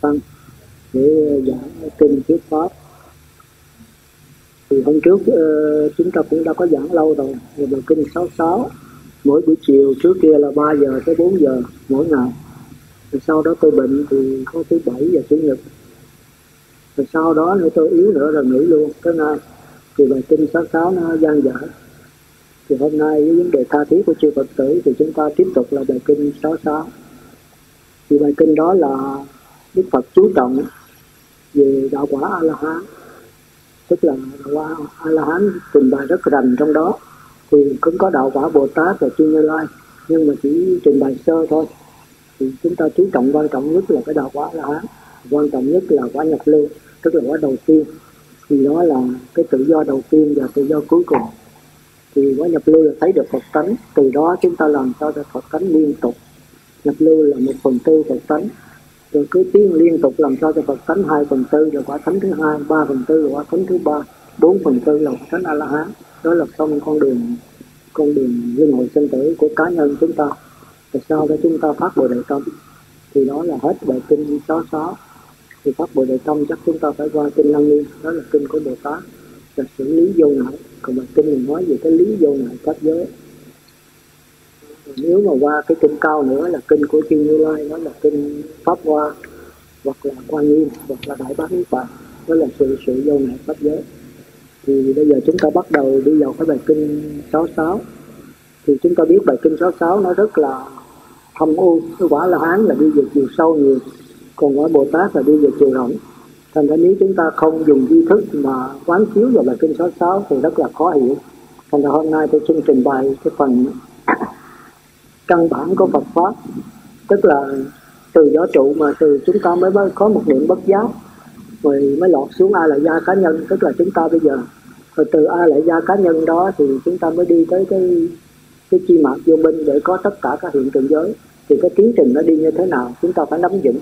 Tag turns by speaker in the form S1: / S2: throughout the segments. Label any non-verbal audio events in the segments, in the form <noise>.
S1: tăng để ờ, giảng kinh thuyết pháp thì hôm trước ờ, chúng ta cũng đã có giảng lâu rồi về bài kinh 66 mỗi buổi chiều trước kia là 3 giờ tới 4 giờ mỗi ngày. Rồi sau đó tôi bệnh thì có thứ bảy và chủ nhật. Rồi sau đó nữa tôi yếu nữa rồi nghỉ luôn. Tới nay thì bài kinh 66 nó gian dở. Thì hôm nay với vấn đề tha thiết của chư Phật tử thì chúng ta tiếp tục là bài kinh 66 thì bài kinh đó là Đức Phật chú trọng về đạo quả A La Hán tức là đạo quả A La Hán trình bày rất rành trong đó. Thì cũng có đạo quả Bồ Tát và chư Như Lai nhưng mà chỉ trình bày sơ thôi. Thì chúng ta chú trọng quan trọng nhất là cái đạo quả A-la-hán, quan trọng nhất là quả nhập lưu tức là quả đầu tiên. Thì đó là cái tự do đầu tiên và tự do cuối cùng. Thì quả nhập lưu là thấy được Phật tánh từ đó chúng ta làm sao cho Phật tánh liên tục. Nhập lưu là một phần tư Phật tánh rồi cứ tiến liên tục làm sao cho Phật tánh hai phần tư là quả thánh thứ hai, ba phần tư là quả thánh thứ ba, bốn phần tư là quả thánh a la hán đó là xong con đường con đường linh hồi sinh tử của cá nhân chúng ta. Và sau đó chúng ta phát bồ đề tâm thì đó là hết bài kinh sáu sáu thì phát bồ đề tâm chắc chúng ta phải qua kinh lăng nghiêm đó là kinh của bồ tát. Là xử lý vô ngại. Còn bài kinh mình nói về cái lý vô ngại pháp giới nếu mà qua cái kinh cao nữa là kinh của chư như lai nó là kinh pháp hoa, hoặc là quan nghiêm, hoặc là đại bác niết bàn đó là sự sự vô ngại pháp giới. Thì bây giờ chúng ta bắt đầu đi vào cái bài kinh 66 thì chúng ta biết bài kinh 66 nó rất là thâm u cái quả là hán, là đi về chiều sâu nhiều. Còn quả bồ tát là đi về chiều rộng. Thành ra nếu chúng ta không dùng duy thức mà quán chiếu vào bài kinh 66 thì rất là khó hiểu. Thành ra hôm nay tôi xin trình bày cái phần căn bản của Phật pháp. Tức là từ gió trụ mà từ chúng ta mới có một niệm bất giác, rồi mới lọt xuống a lại gia cá nhân. Tức là chúng ta bây giờ, rồi từ a lại gia cá nhân đó thì chúng ta mới đi tới cái cái chi mạc vô minh để có tất cả các hiện tượng giới. Thì cái tiến trình nó đi như thế nào, chúng ta phải nắm vững.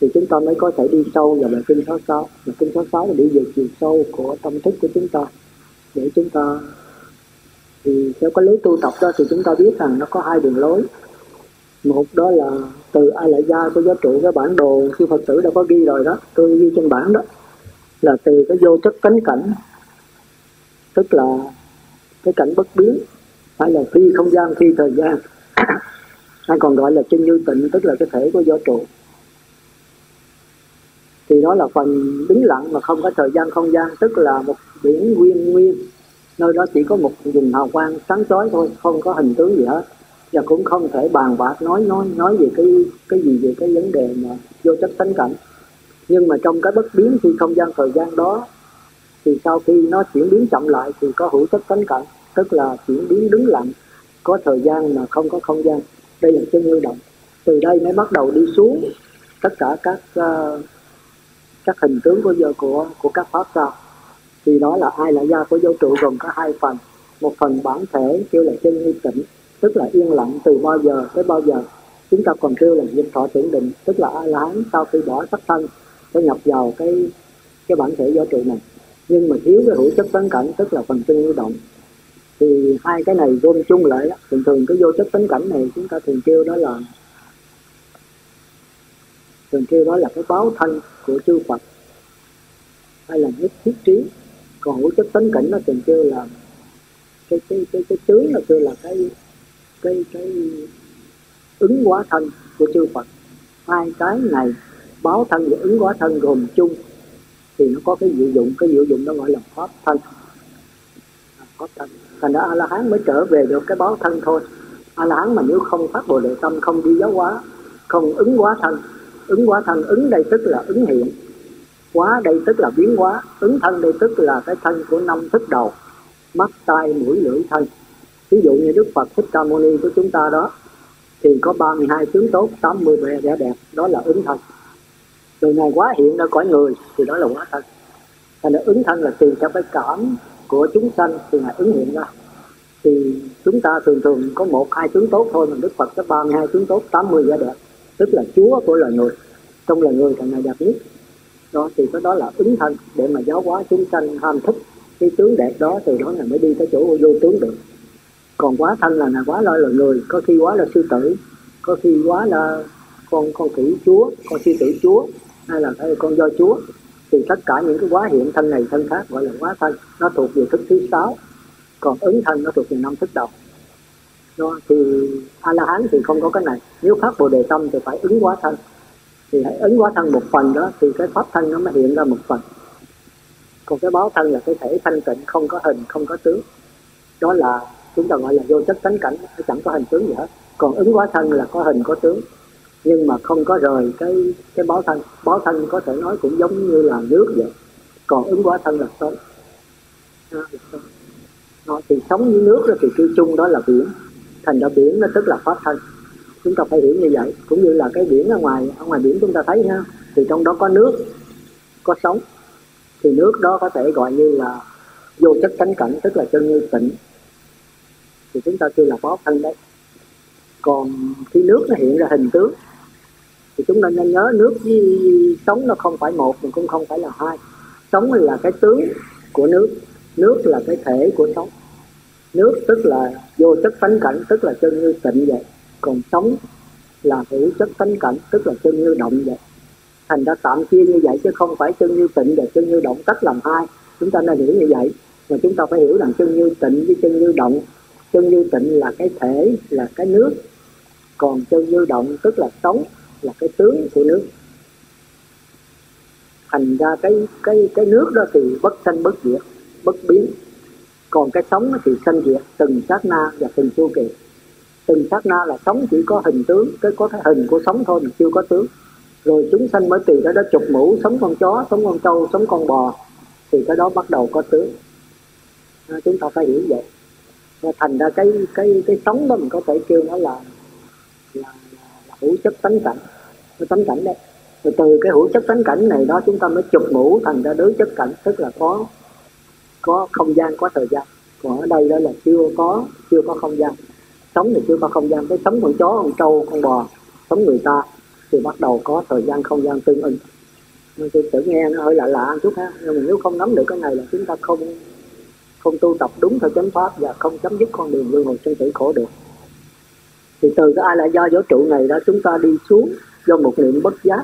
S1: Thì chúng ta mới có thể đi sâu vào bài kinh 66 và kinh 66 là đi về chiều sâu của tâm thức của chúng ta, để chúng ta thì theo cái lối tu tập đó thì chúng ta biết rằng nó có hai đường lối. Một đó là từ ai lại gia của giáo trụ, cái bản đồ sư phật tử đã có ghi rồi đó, tôi ghi trên bản đó, là từ cái vô chất cánh cảnh, tức là cái cảnh bất biến, phải là phi không gian, phi thời gian. <coughs> Hay còn gọi là chân như tịnh, tức là cái thể của do trụ. Thì đó là phần đứng lặng mà không có thời gian không gian, tức là một biển nguyên nguyên nơi đó chỉ có một vùng hào quang sáng chói thôi không có hình tướng gì hết. Và cũng không thể bàn bạc nói nói nói về cái cái gì về cái vấn đề mà vô chất tánh cảnh. Nhưng mà trong cái bất biến khi không gian thời gian đó thì sau khi nó chuyển biến chậm lại thì có hữu chất tánh cảnh tức là chuyển biến đứng lặng có thời gian mà không có không gian. Đây là chân lưu động. Từ đây mới bắt đầu đi xuống tất cả các uh, các hình tướng của của của các pháp sao thì đó là ai là gia của vũ trụ gồm có hai phần. Một phần bản thể, kêu là chân như tịnh tức là yên lặng từ bao giờ tới bao giờ. Chúng ta còn kêu là diệt thọ tưởng định, tức là a la hán sau khi bỏ sắc thân, sẽ nhập vào cái cái bản thể vũ trụ này. Nhưng mà thiếu cái hữu chất tấn cảnh, tức là phần chân như động. Thì hai cái này gom chung lại thường thường cái vô chất tấn cảnh này chúng ta thường kêu đó là, thường kêu đó là cái báo thân của chư Phật. Hay là nhất thiết trí còn ngũ chất tánh cảnh nó thường kêu là cái cái cái cái tướng là kêu là cái cái cái ứng hóa thân của chư Phật. Hai cái này báo thân và ứng hóa thân gồm chung thì nó có cái diệu dụng, cái diệu dụng nó gọi là pháp thân. À, pháp thân. Thành ra a la hán mới trở về được cái báo thân thôi. A la hán mà nếu không phát bồ đề tâm, không đi giáo hóa, không ứng hóa thân, ứng hóa thân, ứng đây tức là ứng hiện quá đây tức là biến hóa. Ứng thân đây tức là cái thân của năm thức đầu. Mắt, tai, mũi, lưỡi, thân. Ví dụ như đức phật thích ca mâu ni của chúng ta đó, thì có 32 tướng tốt 80 vẻ đẹp đẹp, đó là ứng thân. Từ ngày quá hiện ra cõi người, thì đó là quá thân. Thành là ứng thân là tùy theo cái cảm của chúng sanh thì ngày ứng hiện ra. Thì chúng ta thường thường có một, hai tướng tốt thôi mà đức phật có 32 tướng tốt 80 vẻ đẹp, tức là chúa của loài người. Trong loài người là ngày đẹp nhất đó thì cái đó là ứng thân để mà giáo hóa chúng sanh ham thức cái tướng đẹp đó từ đó là mới đi tới chỗ vô tướng được. Còn quá thân là là quá lo là người có khi quá là sư tử có khi quá là con con khỉ chúa con sư tử chúa hay là hay con do chúa. Thì tất cả những cái quá hiện thân này thân khác gọi là quá thân nó thuộc về thức thứ sáu. Còn ứng thân nó thuộc về năm thức đầu. Đó, thì a la hán thì không có cái này. Nếu phát bồ đề tâm thì phải ứng quá thân thì hãy ứng quá thân một phần đó, thì cái pháp thân nó mới hiện ra một phần. Còn cái báo thân là cái thể thanh tịnh, không có hình, không có tướng. Đó là chúng ta gọi là vô chất tánh cảnh, nó chẳng có hình tướng gì hết. Còn ứng quá thân là có hình, có tướng. Nhưng mà không có rời cái cái báo thân. Báo thân có thể nói cũng giống như là nước vậy. Còn ứng quá thân là sống nó thì sống với nước đó thì kêu chung, đó là biển. Thành ra biển nó tức là pháp thân chúng ta phải hiểu như vậy. Cũng như là cái biển ở ngoài ở ngoài biển chúng ta thấy ha, thì trong đó có nước, có sống thì nước đó có thể gọi như là vô chất cánh cảnh, tức là chân như tịnh. Thì chúng ta kêu là pháp thân đấy. Còn khi nước nó hiện ra hình tướng, thì chúng ta nên nhớ nước với sống nó không phải một, mà cũng không phải là hai. Sống là cái tướng của nước nước là cái thể của sống nước tức là vô chất phánh cảnh, tức là chân như tịnh vậy còn sống là hữu chất tánh cảnh, tức là chân như động vậy. Thành ra tạm chia như vậy chứ không phải chân như tịnh và chân như động cách làm hai. Chúng ta nên hiểu như vậy. Mà chúng ta phải hiểu rằng chân như tịnh với chân như động. Chân như tịnh là cái thể, là cái nước. Còn chân như động tức là sống, là cái tướng của nước. Thành ra cái cái cái nước đó thì bất sanh bất diệt, bất biến. Còn cái sống thì sanh diệt từng sát na và từng chu kỳ từng sát na là sống chỉ có hình tướng cái có cái hình của sống thôi mà chưa có tướng. Rồi chúng sanh mới tùy đó đó chục mũ sống con chó sống con trâu sống con bò thì cái đó bắt đầu có tướng. À, chúng ta phải hiểu vậy. Và thành ra cái cái cái sống đó mình có thể kêu nó là là, là, là hữu chất tánh cảnh cái tánh cảnh đấy rồi từ cái hữu chất tánh cảnh này đó chúng ta mới chụp mũ thành ra đối chất cảnh tức là có có không gian có thời gian. Còn ở đây đó là chưa có chưa có không gian sống thì chưa có không gian, cái sống con chó, con trâu, con bò, sống người ta thì bắt đầu có thời gian không gian tương ứng nên tôi tự nghe nó hơi lạ lạ chút ha, nhưng mà nếu không nắm được cái này là chúng ta không không tu tập đúng theo chánh pháp và không chấm dứt con đường luân hồi sinh tử khổ được. Thì từ cái ai là do vũ trụ này đó chúng ta đi xuống do một niệm bất giác,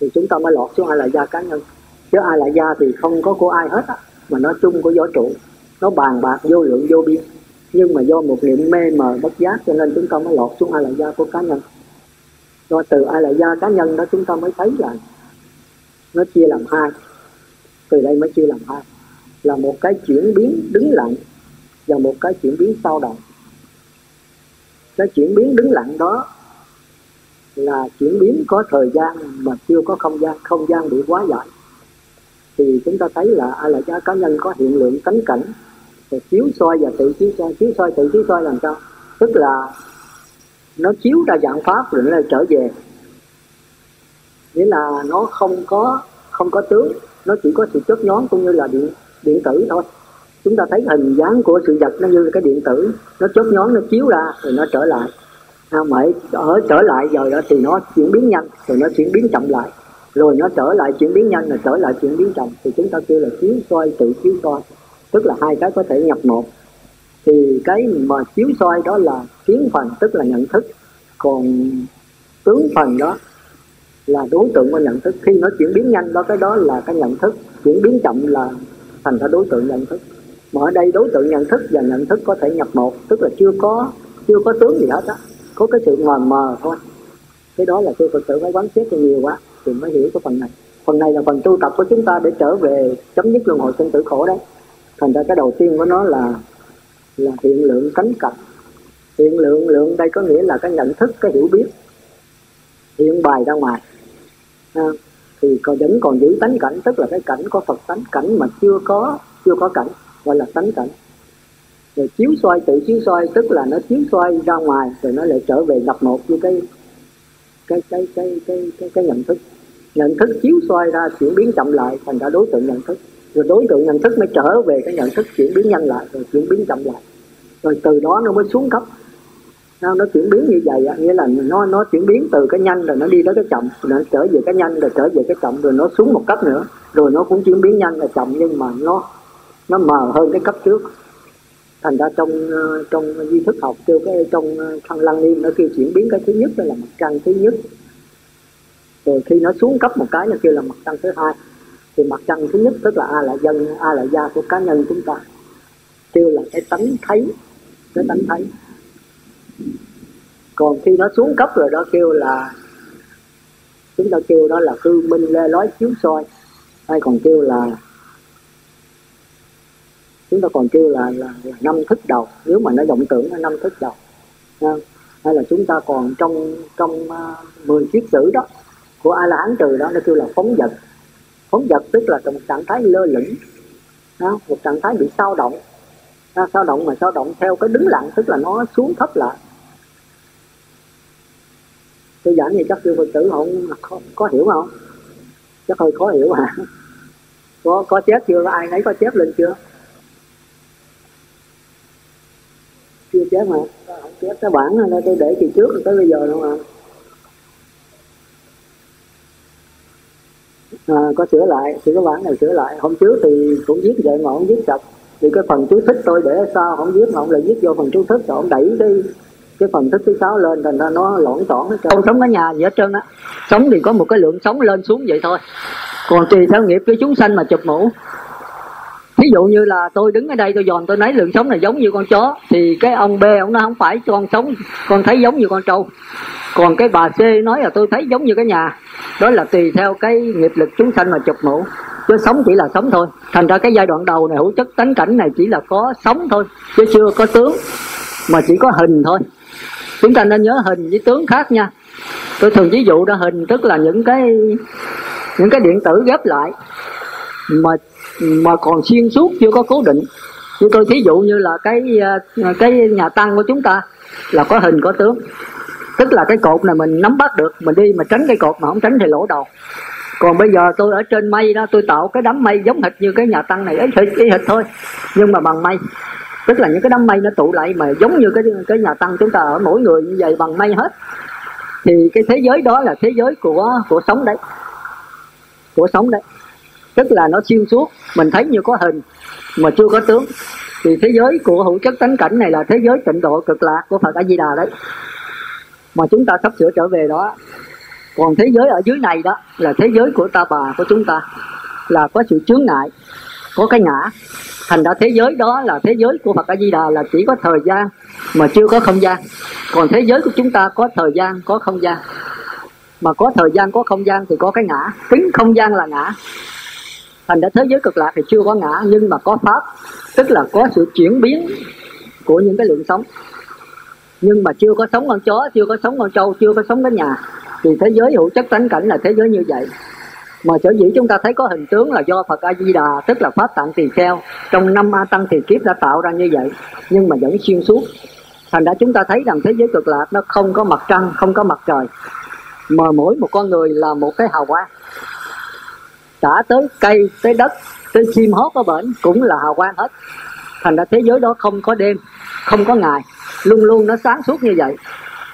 S1: thì chúng ta mới lọt xuống ai là gia cá nhân. Chứ ai là gia thì không có của ai hết á, mà nó chung của vũ trụ, nó bàn bạc, vô lượng, vô biên nhưng mà do một niệm mê mờ bất giác cho nên chúng ta mới lọt xuống ai là gia của cá nhân. Do từ ai là gia cá nhân đó chúng ta mới thấy là nó chia làm hai. Từ đây mới chia làm hai. Là một cái chuyển biến đứng lặng và một cái chuyển biến sau động. Cái chuyển biến đứng lặng đó là chuyển biến có thời gian mà chưa có không gian không gian bị quá giải. Thì chúng ta thấy là a la gia cá nhân có hiện lượng tánh cảnh rồi chiếu soi và tự chiếu soi. Chiếu soi tự chiếu soi làm sao? Tức là nó chiếu ra dạng pháp rồi nó lại trở về. Nghĩa là nó không có không có tướng. Nó chỉ có sự chớp nhón cũng như là điện điện tử thôi. Chúng ta thấy hình dáng của sự vật nó như cái điện tử. Nó chớp nhón nó chiếu ra rồi nó trở lại. À, mà ở trở lại rồi đó thì nó chuyển biến nhanh rồi nó chuyển biến chậm lại. Rồi nó trở lại chuyển biến nhanh rồi trở lại chuyển biến chậm. Thì chúng ta kêu là chiếu soi tự chiếu soi tức là hai cái có thể nhập một. Thì cái mà chiếu soi đó là kiến phần, tức là nhận thức. Còn tướng phần đó là đối tượng của nhận thức. Khi nó chuyển biến nhanh đó, cái đó là cái nhận thức. Chuyển biến chậm là thành ra đối tượng nhận thức. Mà ở đây đối tượng nhận thức và nhận thức có thể nhập một, tức là chưa có chưa có tướng gì hết á. Có cái sự mờ mờ thôi. Cái đó là tôi thực sự phải quán xét cho nhiều quá, thì mới hiểu cái phần này. Phần này là phần tu tập của chúng ta để trở về chấm dứt luân hồi sinh tử khổ đấy thành ra cái đầu tiên của nó là là hiện lượng cánh cặp hiện lượng lượng đây có nghĩa là cái nhận thức cái hiểu biết. Hiện bài ra ngoài. À, thì còn vẫn còn giữ tánh cảnh tức là cái cảnh có phật tánh cảnh mà chưa có chưa có cảnh gọi là tánh cảnh. Rồi chiếu soi tự chiếu soi tức là nó chiếu soi ra ngoài rồi nó lại trở về gặp một như cái cái cái cái cái cái, cái nhận thức. Nhận thức chiếu soi ra chuyển biến chậm lại thành ra đối tượng nhận thức rồi đối tượng nhận thức mới trở về cái nhận thức chuyển biến nhanh lại rồi chuyển biến chậm lại. Rồi từ đó nó mới xuống cấp. Nó, nó chuyển biến như vậy nghĩa là nó nó chuyển biến từ cái nhanh rồi nó đi tới cái chậm. Rồi nó trở về cái nhanh rồi trở về cái chậm rồi nó xuống một cấp nữa. Rồi nó cũng chuyển biến nhanh là chậm nhưng mà nó nó mờ hơn cái cấp trước. Thành ra trong ờ, trong di thức học kêu cái trong ờ, thăng lăng niêm nó kêu chuyển biến cái thứ nhất đó là mặt trăng thứ nhất. Rồi khi nó xuống cấp một cái nó kêu là mặt trăng thứ hai thì mặt trăng thứ nhất tức là a là dân a là gia của cá nhân chúng ta. Kêu là cái tánh thấy cái tánh thấy. Còn khi nó xuống cấp rồi đó kêu là chúng ta kêu đó là hư minh lê lói chiếu soi. Hay còn kêu là chúng ta còn kêu là, là, là năm thức đầu. Nếu mà nó vọng tưởng là năm thức đầu hay là chúng ta còn trong trong uh, 10 chiếc sử đó của a la hán trừ đó nó kêu là phóng vật phóng vật tức là một trạng thái lơ lửng đó, một trạng thái bị sao động. Đó, sao động mà sao động theo cái đứng lặng tức là nó xuống thấp lại. Tôi giảng thì chắc sư phật tử không có, có hiểu không? Chắc hơi khó hiểu à. hả <laughs> có có chép chưa? Ai nấy có chép lên chưa? Chưa chép mà không chép cái bản này tôi để từ trước tới bây giờ đâu mà. À, có sửa lại thì cái bản này sửa lại. Hôm trước thì cũng viết vậy mà không viết sạch thì cái phần chú thích tôi để sao không viết mà ông lại viết vô phần chú thích rồi ông đẩy cái cái phần thức thứ sáu lên thành ra nó lộn xộn. hết không sống ở nhà gì hết trơn á. Sống thì có một cái lượng sống lên xuống vậy thôi. Còn tùy theo nghiệp cái chúng sanh mà chụp mũ. Ví dụ như là tôi đứng ở đây tôi dòm tôi lấy lượng sống này giống như con chó thì cái ông b ông nó không phải con sống. Con thấy giống như con trâu còn cái bà c nói là tôi thấy giống như cái nhà. Đó là tùy theo cái nghiệp lực chúng sanh mà chụp mũ. Chứ sống chỉ là sống thôi. Thành ra cái giai đoạn đầu này, hữu chất tánh cảnh này chỉ là có sống thôi. Chứ chưa có tướng, mà chỉ có hình thôi. Chúng ta nên nhớ hình với tướng khác nha. Tôi thường ví dụ đó hình, tức là những cái những cái điện tử ghép lại, mà mà còn xuyên suốt, chưa có cố định. Như tôi thí dụ như là cái à, cái nhà tăng của chúng ta là có hình, có tướng tức là cái cột này mình nắm bắt được, mình đi mà tránh cái cột mà không tránh thì lỗ đầu còn bây giờ tôi ở trên mây đó, tôi tạo cái đám mây giống hệt như cái nhà tăng này ấy hệt y hệt thôi, nhưng mà bằng mây. Tức là những cái đám mây nó tụ lại mà giống như cái cái nhà tăng chúng ta ở, mỗi người như vậy bằng mây hết. Thì cái thế giới đó là thế giới của của sống đấy. Của sống đấy. Tức là nó xuyên suốt. Mình thấy như có hình mà chưa có tướng. Thì thế giới của hữu chất tánh cảnh này là thế giới tịnh độ cực lạc của phật a di đà đấy mà chúng ta sắp sửa trở về đó. Còn thế giới ở dưới này đó, là thế giới của ta bà, của chúng ta, là có sự chướng ngại, có cái ngã. Thành ra thế giới đó là thế giới của Phật A Di Đà là chỉ có thời gian mà chưa có không gian. Còn thế giới của chúng ta có thời gian, có không gian. Mà có thời gian, có không gian thì có cái ngã. Tính không gian là ngã. Thành ra thế giới cực lạc thì chưa có ngã, nhưng mà có pháp, tức là có sự chuyển biến của những cái lượng sống nhưng mà chưa có sống con chó, chưa có sống con trâu, chưa có sống cái nhà. Thì thế giới hữu chất tánh cảnh là thế giới như vậy. Mà sở dĩ chúng ta thấy có hình tướng là do Phật A Di Đà tức là pháp tạng tỳ kheo, trong năm A tăng thì kiếp đã tạo ra như vậy. Nhưng mà vẫn xuyên suốt. Thành ra chúng ta thấy rằng thế giới cực lạc nó không có mặt trăng, không có mặt trời. Mà mỗi một con người là một cái hào quang. Cả tới cây, tới đất, tới chim hót ở bển cũng là hào quang hết thành ra thế giới đó không có đêm, không có ngày. Luôn luôn nó sáng suốt như vậy.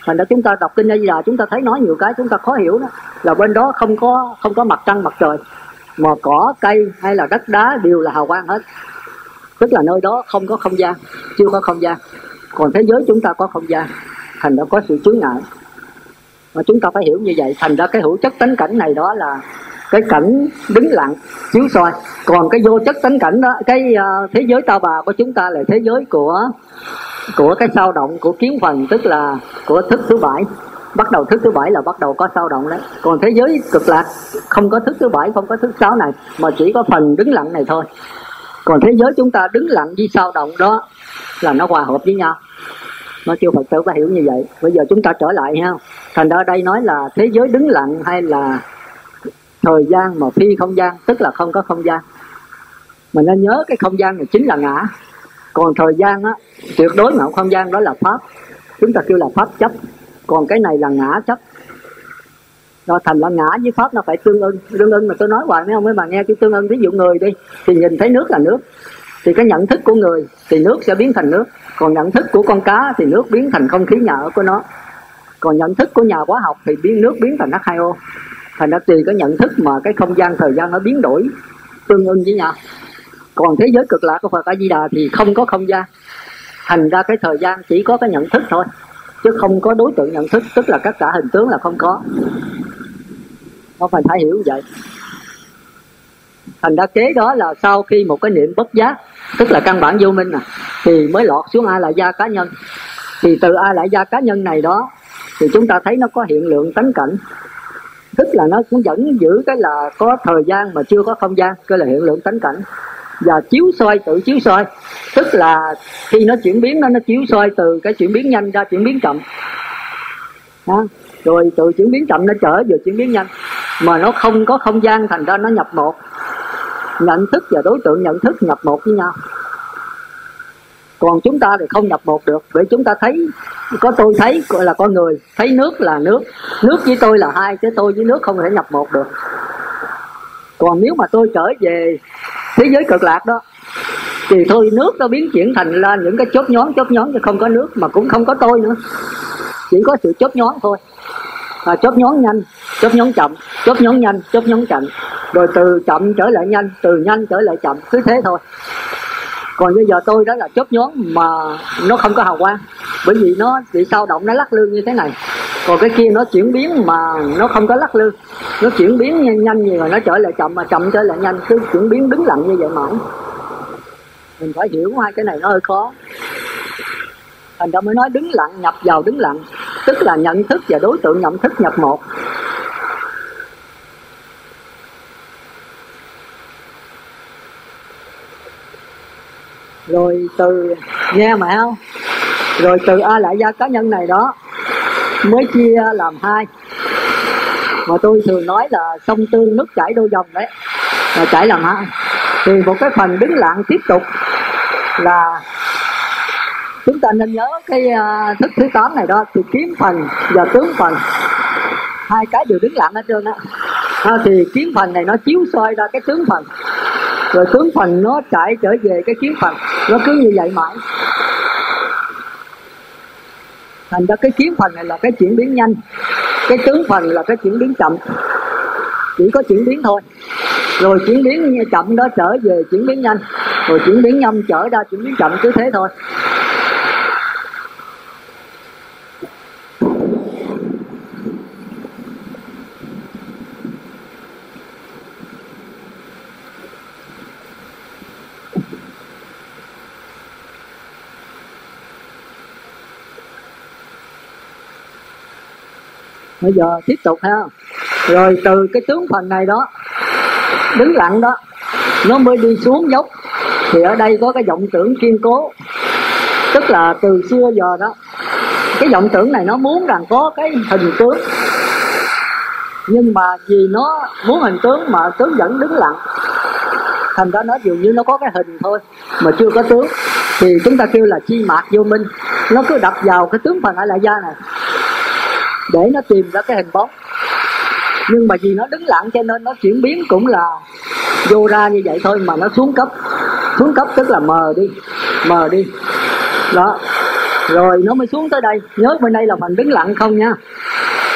S1: Thành ra chúng ta đọc kinh A giờ chúng ta thấy nói nhiều cái chúng ta khó hiểu đó. Là bên đó không có không có mặt trăng, mặt trời. Mà cỏ, cây hay là đất đá đều là hào quang hết. Tức là nơi đó không có không gian, chưa có không gian. Còn thế giới chúng ta có không gian, thành ra có sự chướng ngại. Mà chúng ta phải hiểu như vậy. Thành ra cái hữu chất tánh cảnh này đó là cái cảnh đứng lặng chiếu soi. Còn cái vô chất tánh cảnh đó cái uh, thế giới ta bà của chúng ta là thế giới của của cái sao động của kiến phần tức là của thức thứ bảy. Bắt đầu thức thứ bảy là bắt đầu có sao động đấy. Còn thế giới cực lạc không có thức thứ bảy không có thức sáu này mà chỉ có phần đứng lặng này thôi. Còn thế giới chúng ta đứng lặng với sao động đó là nó hòa hợp với nhau. Nó chưa phật tử phải hiểu như vậy. Bây giờ chúng ta trở lại ha. Thành ra đây nói là thế giới đứng lặng hay là thời gian mà phi không gian, tức là không có không gian. Mình nên nhớ cái không gian này chính là ngã. Còn thời gian á, tuyệt đối mà không gian đó là pháp. Chúng ta kêu là pháp chấp. Còn cái này là ngã chấp. Nó thành là ngã với pháp nó phải tương ưng. Tương ưng mà tôi nói hoài, mấy ông mấy bà nghe cái tương ưng, ví dụ người đi, thì nhìn thấy nước là nước. Thì cái nhận thức của người, thì nước sẽ biến thành nước. Còn nhận thức của con cá thì nước biến thành không khí nhà ở của nó. Còn nhận thức của nhà hóa học thì biến, nước biến thành H2O thành ra tùy cái nhận thức mà cái không gian thời gian nó biến đổi tương ưng với nhau. Còn thế giới cực lạc của Phật A Di Đà thì không có không gian. Thành ra cái thời gian chỉ có cái nhận thức thôi, chứ không có đối tượng nhận thức, tức là tất cả hình tướng là không có. Nó phải phải hiểu vậy? Thành ra kế đó là sau khi một cái niệm bất giác, tức là căn bản vô minh à thì mới lọt xuống a là gia cá nhân. Thì từ a lại gia cá nhân này đó, thì chúng ta thấy nó có hiện lượng tánh cảnh tức là nó cũng vẫn giữ cái là có thời gian mà chưa có không gian, cái là hiện lượng tánh cảnh. Và chiếu soi, tự chiếu soi. Tức là khi nó chuyển biến, nó nó chiếu soi từ cái chuyển biến nhanh ra chuyển biến chậm. Đó. rồi từ chuyển biến chậm nó trở về chuyển biến nhanh. Mà nó không có không gian, thành ra nó nhập một. Nhận thức và đối tượng nhận thức nhập một với nhau còn chúng ta thì không nhập một được bởi chúng ta thấy có tôi thấy gọi là con người thấy nước là nước nước với tôi là hai chứ tôi với nước không thể nhập một được. Còn nếu mà tôi trở về thế giới cực lạc đó thì thôi nước nó biến chuyển thành ra những cái chốt nhón chốt nhón chứ không có nước mà cũng không có tôi nữa. Chỉ có sự chốt nhón thôi. À, chốt nhón nhanh chốt nhón chậm chốt nhón nhanh chốt nhón chậm. Rồi từ chậm trở lại nhanh từ nhanh trở lại chậm cứ thế thôi còn bây giờ tôi đó là chớp nhón mà nó không có hào quang bởi vì nó bị sao động nó lắc lư như thế này. Còn cái kia nó chuyển biến mà nó không có lắc lư nó chuyển biến nhanh, nhanh như rồi nó trở lại chậm mà chậm trở lại nhanh cứ chuyển biến đứng lặng như vậy mãi mình phải hiểu hai cái này nó hơi khó. Thành ra mới nói đứng lặng nhập vào đứng lặng tức là nhận thức và đối tượng nhận thức nhập một. Rồi từ nghe mẹo, không? Rồi từ a lại gia cá nhân này đó mới chia làm hai. Mà tôi thường nói là sông tương nước chảy đôi dòng đấy. Là chảy làm hai. Thì một cái phần đứng lặng tiếp tục là chúng ta nên nhớ cái uh, thức thứ tám này đó thì kiếm phần và tướng phần. Hai cái đều đứng lặng hết trơn á. À, thì kiếm phần này nó chiếu soi ra cái tướng phần. Rồi tướng phần nó chạy trở về cái kiếm phần nó cứ như vậy mãi. Thành ra cái kiếm phần này là cái chuyển biến nhanh, cái tướng phần là cái chuyển biến chậm. Chỉ có chuyển biến thôi. Rồi chuyển biến chậm đó trở về chuyển biến nhanh, rồi chuyển biến nhanh trở ra chuyển biến chậm cứ thế thôi. Bây giờ tiếp tục ha. Rồi từ cái tướng phần này đó, đứng lặng đó, nó mới đi xuống dốc. Thì ở đây có cái vọng tưởng kiên cố. Tức là từ xưa giờ đó, cái vọng tưởng này nó muốn rằng có cái hình tướng. Nhưng mà vì nó muốn hình tướng mà tướng vẫn đứng lặng. Thành ra nó dường như nó có cái hình thôi, mà chưa có tướng. Thì chúng ta kêu là chi mạc vô minh. Nó cứ đập vào cái tướng phần ở lại da này để nó tìm ra cái hình bóng. Nhưng mà vì nó đứng lặng cho nên nó chuyển biến cũng là vô ra như vậy thôi mà nó xuống cấp. Xuống cấp tức là mờ đi mờ đi. Đó, rồi nó mới xuống tới đây. Nhớ bên đây là phần đứng lặng không nha.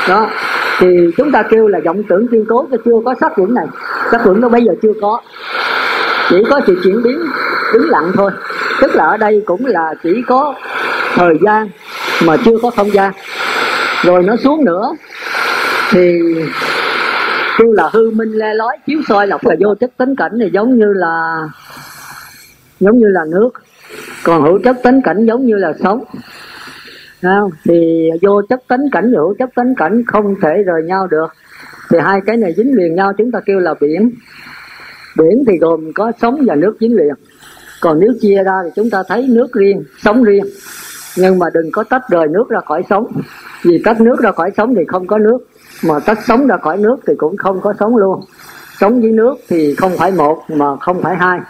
S1: Đó, thì chúng ta kêu là vọng tưởng kiên cố, cái chưa có sắc quẩn này. Sắc quẩn nó bây giờ chưa có. Chỉ có sự chuyển biến đứng lặng thôi. Tức là ở đây cũng là chỉ có thời gian mà chưa có không gian rồi nó xuống nữa. Thì tu là hư minh le lói, chiếu soi lọc là vô chất tính cảnh thì giống như là, giống như là nước. Còn hữu chất tính cảnh giống như là sống. Không? thì vô chất tính cảnh và hữu chất tính cảnh không thể rời nhau được. Thì hai cái này dính liền nhau, chúng ta kêu là biển. Biển thì gồm có sống và nước dính liền. Còn nếu chia ra thì chúng ta thấy nước riêng, sống riêng nhưng mà đừng có tách rời nước ra khỏi sống. Vì tách nước ra khỏi sống thì không có nước. Mà tách sống ra khỏi nước thì cũng không có sống luôn. Sống với nước thì không phải một mà không phải hai.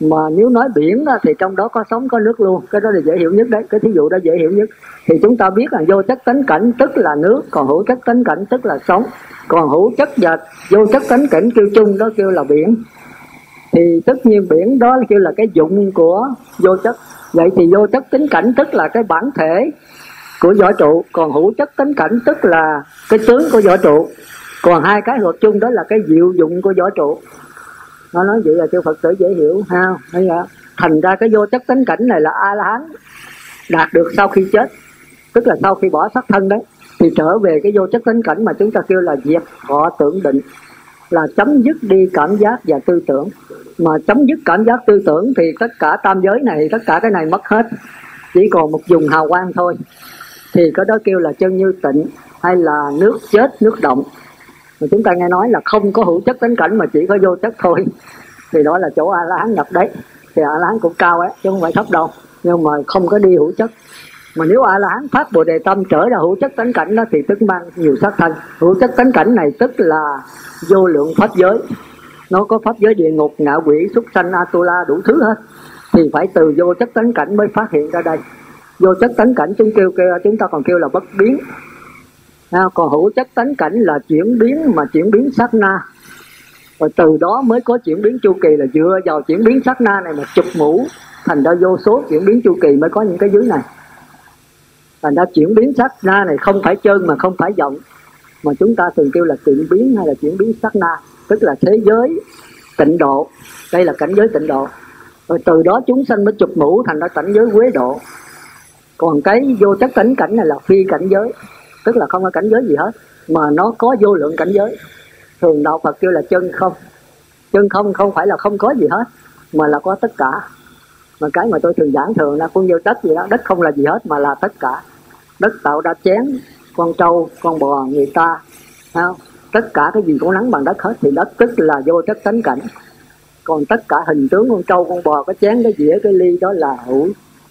S1: Mà nếu nói biển đó, thì trong đó có sống có nước luôn. Cái đó là dễ hiểu nhất đấy. Cái thí dụ đó dễ hiểu nhất. Thì chúng ta biết là vô chất tánh cảnh tức là nước còn hữu chất tánh cảnh tức là sống. Còn hữu chất và vô chất tánh cảnh kêu chung đó kêu là biển. Thì tất nhiên biển đó kêu là cái dụng của vô chất vậy thì vô chất tính cảnh tức là cái bản thể của võ trụ. Còn hữu chất tính cảnh tức là cái tướng của võ trụ. Còn hai cái hợp chung đó là cái diệu dụng của võ trụ. Nó nói vậy là cho phật tử dễ hiểu, ha? Thấy không? thành ra cái vô chất tính cảnh này là a la hán đạt được sau khi chết, tức là sau khi bỏ xác thân đấy, thì trở về cái vô chất tính cảnh mà chúng ta kêu là diệt họ tưởng định, là chấm dứt đi cảm giác và tư tưởng mà chấm dứt cảm giác tư tưởng thì tất cả tam giới này, tất cả cái này mất hết. Chỉ còn một dùng hào quang thôi. Thì cái đó kêu là chân như tịnh hay là nước chết, nước động. Mà chúng ta nghe nói là không có hữu chất tánh cảnh mà chỉ có vô chất thôi. Thì đó là chỗ a la hán nhập đấy. Thì a la hán cũng cao ấy, chứ không phải thấp đâu. Nhưng mà không có đi hữu chất. Mà nếu a la hán phát bồ đề tâm trở ra hữu chất tánh cảnh đó, thì tức mang nhiều sát thân. Hữu chất tánh cảnh này tức là vô lượng pháp giới nó có pháp giới địa ngục ngạ quỷ súc sanh atula đủ thứ hết. Thì phải từ vô chất tánh cảnh mới phát hiện ra đây. Vô chất tánh cảnh chúng kêu, kêu chúng ta còn kêu là bất biến. À, còn hữu chất tánh cảnh là chuyển biến mà chuyển biến sát na. Rồi từ đó mới có chuyển biến chu kỳ là dựa vào chuyển biến sát na này mà chụp mũ. Thành ra vô số chuyển biến chu kỳ mới có những cái dưới này. Thành ra chuyển biến sát na này không phải chân mà không phải giọng. Mà chúng ta thường kêu là chuyển biến hay là chuyển biến sát na tức là thế giới tịnh độ. Đây là cảnh giới tịnh độ. Rồi từ đó chúng sanh mới chụp mũ thành ra cảnh giới quế độ. Còn cái vô chất cảnh cảnh này là phi cảnh giới. Tức là không có cảnh giới gì hết, mà nó có vô lượng cảnh giới. Thường đạo phật kêu là chân không. Chân không không phải là không có gì hết, mà là có tất cả. Mà cái mà tôi thường giảng thường là con vô đất gì đó, đất không là gì hết, mà là tất cả. Đất tạo ra chén, con trâu, con bò, người ta. Không? Tất cả cái gì cũng nắng bằng đất hết, thì đất tức là vô chất tánh cảnh. Còn tất cả hình tướng con trâu, con bò, cái chén, cái dĩa, cái ly, đó là hữu,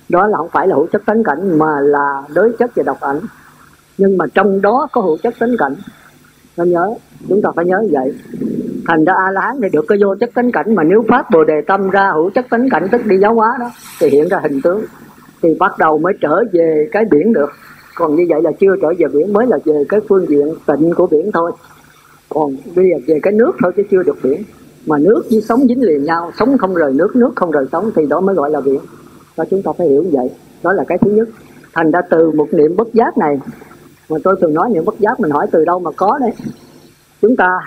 S1: đó là không phải là hữu chất tánh cảnh, mà là đối chất và độc ảnh. Nhưng mà trong đó có hữu chất tánh cảnh. Nên nhớ, chúng ta phải nhớ vậy. Thành ra a la hán thì được cái vô chất tánh cảnh, mà nếu phát bồ đề tâm ra hữu chất tánh cảnh, tức đi giáo hóa đó, thì hiện ra hình tướng. Thì bắt đầu mới trở về cái biển được. Còn như vậy là chưa trở về biển, mới là về cái phương diện tịnh của biển thôi còn bây giờ về cái nước thôi chứ chưa được biển. Mà nước với sống dính liền nhau, sống không rời nước nước không rời sống thì đó mới gọi là biển. Đó, chúng ta phải hiểu như vậy. Đó là cái thứ nhất. Thành ra từ một niệm bất giác này, mà tôi thường nói niệm bất giác mình hỏi từ đâu mà có đấy. Chúng ta,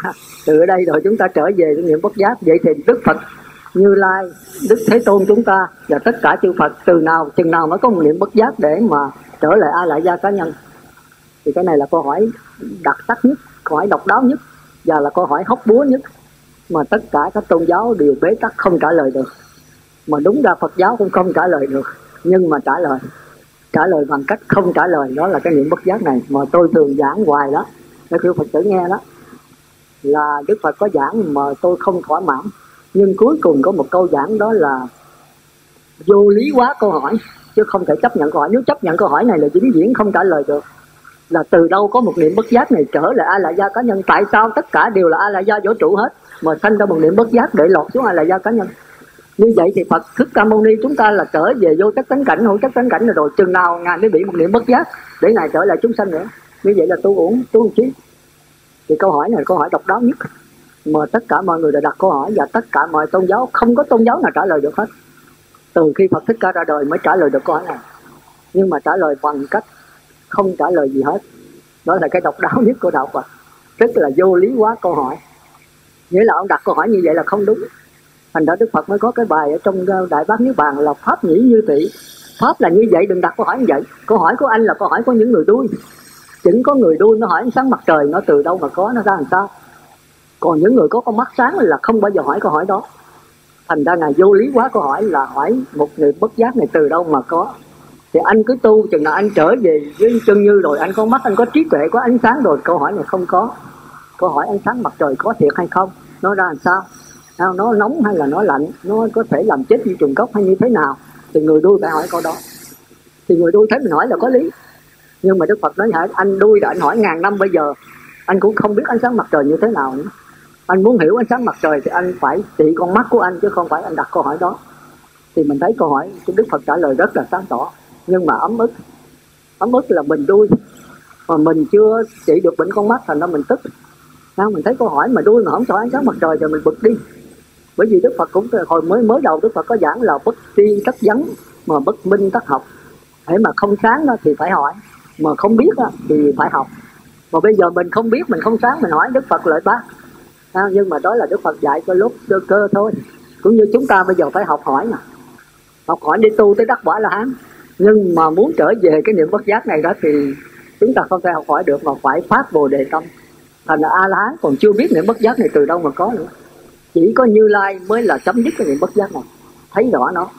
S1: từ ở đây rồi chúng ta trở về cái niệm bất giác. Vậy thì đức phật như lai, đức thế tôn chúng ta và tất cả chư phật, từ nào, chừng nào mới có một niệm bất giác để mà trở lại a lại gia cá nhân? Thì cái này là câu hỏi đặc sắc nhất, câu hỏi độc đáo nhất và là câu hỏi hóc búa nhất mà tất cả các tôn giáo đều bế tắc không trả lời được. Mà đúng ra Phật giáo cũng không trả lời được, nhưng mà trả lời. Trả lời bằng cách không trả lời, đó là cái niệm bất giác này mà tôi thường giảng hoài đó. Để kêu Phật tử nghe đó. Là Đức Phật có giảng mà tôi không thỏa mãn. Nhưng cuối cùng có một câu giảng đó là vô lý quá câu hỏi, chứ không thể chấp nhận câu hỏi. Nếu chấp nhận câu hỏi này là vĩnh viễn không trả lời được là từ đâu có một niệm bất giác này trở lại? A la gia cá nhân tại sao tất cả đều là a la gia vũ trụ hết mà sanh ra một niệm bất giác để lọt xuống a la gia cá nhân? Như vậy thì Phật Thích Ca Mâu Ni chúng ta là trở về vô chất tánh cảnh hữu chất tánh cảnh rồi, rồi chừng nào ngài mới bị một niệm bất giác để ngài trở lại chúng sanh nữa? Như vậy là tu uổng tu trí thì câu hỏi này là câu hỏi độc đáo nhất mà tất cả mọi người đã đặt câu hỏi và tất cả mọi tôn giáo không có tôn giáo nào trả lời được hết. Từ khi Phật Thích Ca ra đời mới trả lời được câu hỏi này. Nhưng mà trả lời bằng cách không trả lời gì hết. Đó là cái độc đáo nhất của đạo Phật. Rất là vô lý quá câu hỏi. Nghĩa là ông đặt câu hỏi như vậy là không đúng. Thành ra đức phật mới có cái bài ở trong ờ, đại bác niết bàn là pháp nhĩ như tỷ. Pháp là như vậy, đừng đặt câu hỏi như vậy. Câu hỏi của anh là câu hỏi của những người đuôi. Chỉ có người đuôi nó hỏi ánh sáng mặt trời, nó từ đâu mà có, nó ra làm sao? Còn những người có con mắt sáng là không bao giờ hỏi câu hỏi đó. Thành ra ngài vô lý quá, câu hỏi là hỏi một người bất giác này từ đâu mà có thì anh cứ tu chừng nào anh trở về với chân như rồi, anh có mắt anh có trí tuệ, có ánh sáng rồi, câu hỏi này không có. Câu hỏi ánh sáng mặt trời có thiệt hay không? Nó ra làm sao? Nó nóng hay là nó lạnh? Nó có thể làm chết như trùng gốc hay như thế nào? Thì người đuôi phải hỏi câu đó. Thì người đuôi thấy mình hỏi là có lý. Nhưng mà đức phật nói hỏi anh đuôi đã anh hỏi ngàn năm bây giờ, anh cũng không biết ánh sáng mặt trời như thế nào nữa. Anh muốn hiểu ánh sáng mặt trời thì anh phải trị con mắt của anh, chứ không phải anh đặt câu hỏi đó. Thì mình thấy câu hỏi của đức phật trả lời rất là sáng tỏ nhưng mà ấm ức. Ấm ức là mình đuôi. Mà mình chưa trị được bệnh con mắt thành ra mình tức. Sao? Mình thấy câu hỏi mà đuôi mà không cho ánh sáng mặt trời thì mình bực đi. Bởi vì đức phật cũng hồi mới mới đầu đức phật có giảng là bất tri tất vấn mà bất minh tất học. Để mà không sáng đó thì phải hỏi. Mà không biết đó, thì phải học. Mà bây giờ mình không biết mình không sáng mình hỏi đức phật lợi bác. À, nhưng mà đó là đức phật dạy cho lúc cơ cơ thôi. Cũng như chúng ta bây giờ phải học hỏi nè học hỏi đi tu tới đắc quả là hán nhưng mà muốn trở về cái niệm bất giác này đó thì chúng ta không thể học hỏi được mà phải phát bồ đề tâm. Thành là a la hán còn chưa biết niệm bất giác này từ đâu mà có nữa. Chỉ có như lai mới là chấm dứt cái niệm bất giác này. Thấy rõ nó.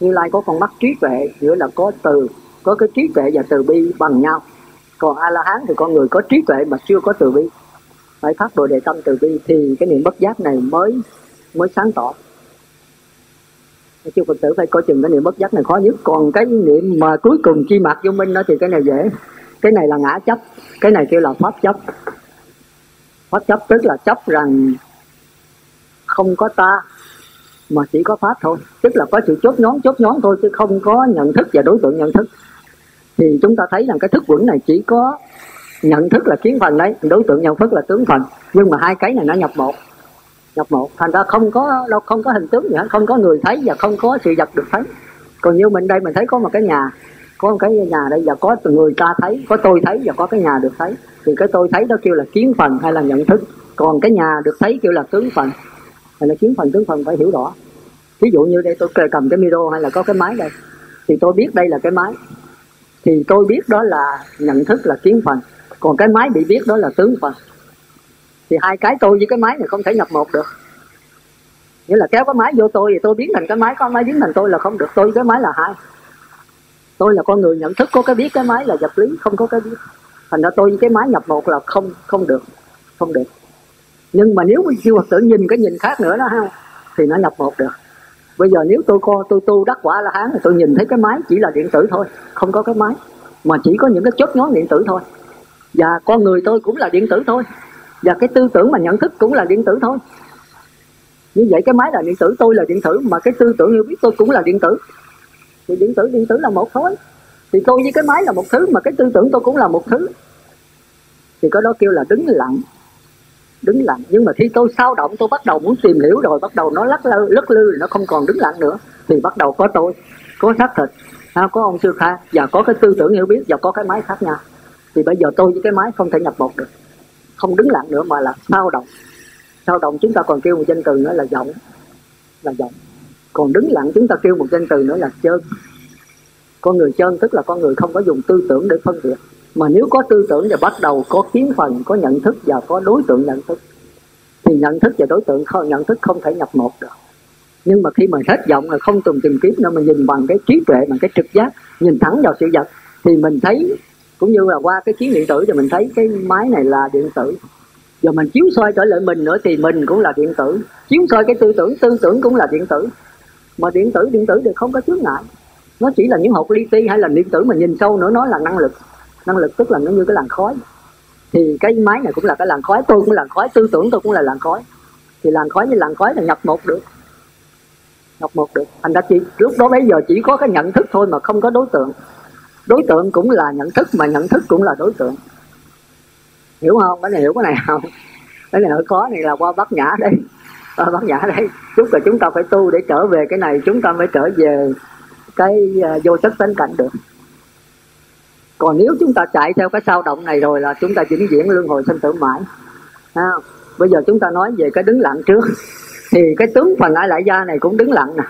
S1: Như lai có con mắt trí tuệ, nghĩa là có từ, có cái trí tuệ và từ bi bằng nhau. Còn a la hán thì con người có trí tuệ mà chưa có từ bi. Phải phát bồ đề tâm từ bi thì cái niệm bất giác này mới mới sáng tỏ chứ phật tử phải coi chừng cái niệm bất giác này khó nhất. Còn cái niệm mà cuối cùng chi mặt vô minh đó thì cái này dễ. Cái này là ngã chấp. Cái này kêu là pháp chấp. Pháp chấp tức là chấp rằng không có ta, mà chỉ có pháp thôi. Tức là có sự chốt nhón chốt nhón thôi, chứ không có nhận thức và đối tượng nhận thức. Thì chúng ta thấy rằng cái thức vững này chỉ có nhận thức là kiến phần đấy, đối tượng nhận thức là tướng phần. Nhưng mà hai cái này nó nhập một nhập một thành ra không có, đâu, không có hình tướng gì hết. Không có người thấy và không có sự vật được thấy. Còn như mình đây, mình thấy có một cái nhà, có một cái nhà đây và có người ta thấy, có tôi thấy và có cái nhà được thấy. Thì cái tôi thấy đó kêu là kiến phần hay là nhận thức. Còn cái nhà được thấy kêu là tướng phần. Hay là kiến phần, tướng phần phải hiểu rõ. Ví dụ như đây, tôi cầm cái micro hay là có cái máy đây, thì tôi biết đây là cái máy. Thì tôi biết đó là nhận thức là kiến phần. Còn cái máy bị biết đó là tướng phần thì hai cái tôi với cái máy này không thể nhập một được. Nghĩa là kéo cái máy vô tôi thì tôi biến thành cái máy, có máy biến thành tôi là không được. Tôi với cái máy là hai. Tôi là con người nhận thức có cái biết cái máy là vật lý, không có cái biết. Thành ra tôi với cái máy nhập một là không không được không được. Nhưng mà nếu siêu Phật tử nhìn cái nhìn khác nữa đó ha, thì nó nhập một được. Bây giờ nếu tôi co, tôi tu đắc quả là hán thì tôi nhìn thấy cái máy chỉ là điện tử thôi, không có cái máy. Mà chỉ có những cái chốt nhóm điện tử thôi. Và con người tôi cũng là điện tử thôi và cái tư tưởng mà nhận thức cũng là điện tử thôi. Như vậy cái máy là điện tử, tôi là điện tử, mà cái tư tưởng hiểu biết tôi cũng là điện tử. Thì điện tử điện tử là một thôi. Thì tôi với cái máy là một thứ, mà cái tư tưởng tôi cũng là một thứ. Thì có đó kêu là đứng lặng. Đứng lặng. Nhưng mà khi tôi sao động, tôi bắt đầu muốn tìm hiểu rồi, bắt đầu nó lắc lư lắc lư nó không còn đứng lặng nữa. Thì bắt đầu có tôi, có xác thịt. À, có ông sư kha, và có cái tư tưởng hiểu biết, và có cái máy khác nhau. Thì bây giờ tôi với cái máy không thể nhập một được không đứng lặng nữa mà là sao động. Sao động chúng ta còn kêu một danh từ nữa là giọng là giọng. Còn đứng lặng chúng ta kêu một danh từ nữa là chân. Con người chân tức là con người không có dùng tư tưởng để phân biệt. Mà nếu có tư tưởng và bắt đầu có kiến phần, có nhận thức và có đối tượng nhận thức, thì nhận thức và đối tượng không, nhận thức không thể nhập một được. Nhưng mà khi mà hết giọng là không tùng tìm kiếm nữa, mà nhìn bằng cái trí tuệ, bằng cái trực giác, nhìn thẳng vào sự vật, thì mình thấy cũng như là qua cái kiến điện tử thì mình thấy cái máy này là điện tử. Giờ mình chiếu soi trở lại mình nữa thì mình cũng là điện tử. Chiếu soi cái tư tưởng tư tưởng cũng là điện tử. Mà điện tử điện tử thì không có chướng ngại. Nó chỉ là những hột li ti hay là điện tử mà nhìn sâu nữa, nó là năng lực. Năng lực tức là nó như cái làn khói. Thì cái máy này cũng là cái làn khói, tôi cũng là làn khói, tư tưởng tôi cũng là làn khói. Thì làn khói như làn khói là nhập một được. Nhập một được. Thành ra chỉ, lúc đó bây giờ chỉ có cái nhận thức thôi mà không có đối tượng đối tượng cũng là nhận thức mà nhận thức cũng là đối tượng. Hiểu không? Cái này hiểu cái này không? Cái này hơi khó này là qua bát nhã đây qua bát nhã đây chút là chúng ta phải tu để trở về cái này chúng ta mới trở về cái ờ, vô sắc tánh cảnh được. Còn nếu chúng ta chạy theo cái sao động này rồi là chúng ta vĩnh viễn luân hồi sinh tử mãi. À, bây giờ chúng ta nói về cái đứng lặng trước thì cái tướng phần ai lại gia này cũng đứng lặng nè.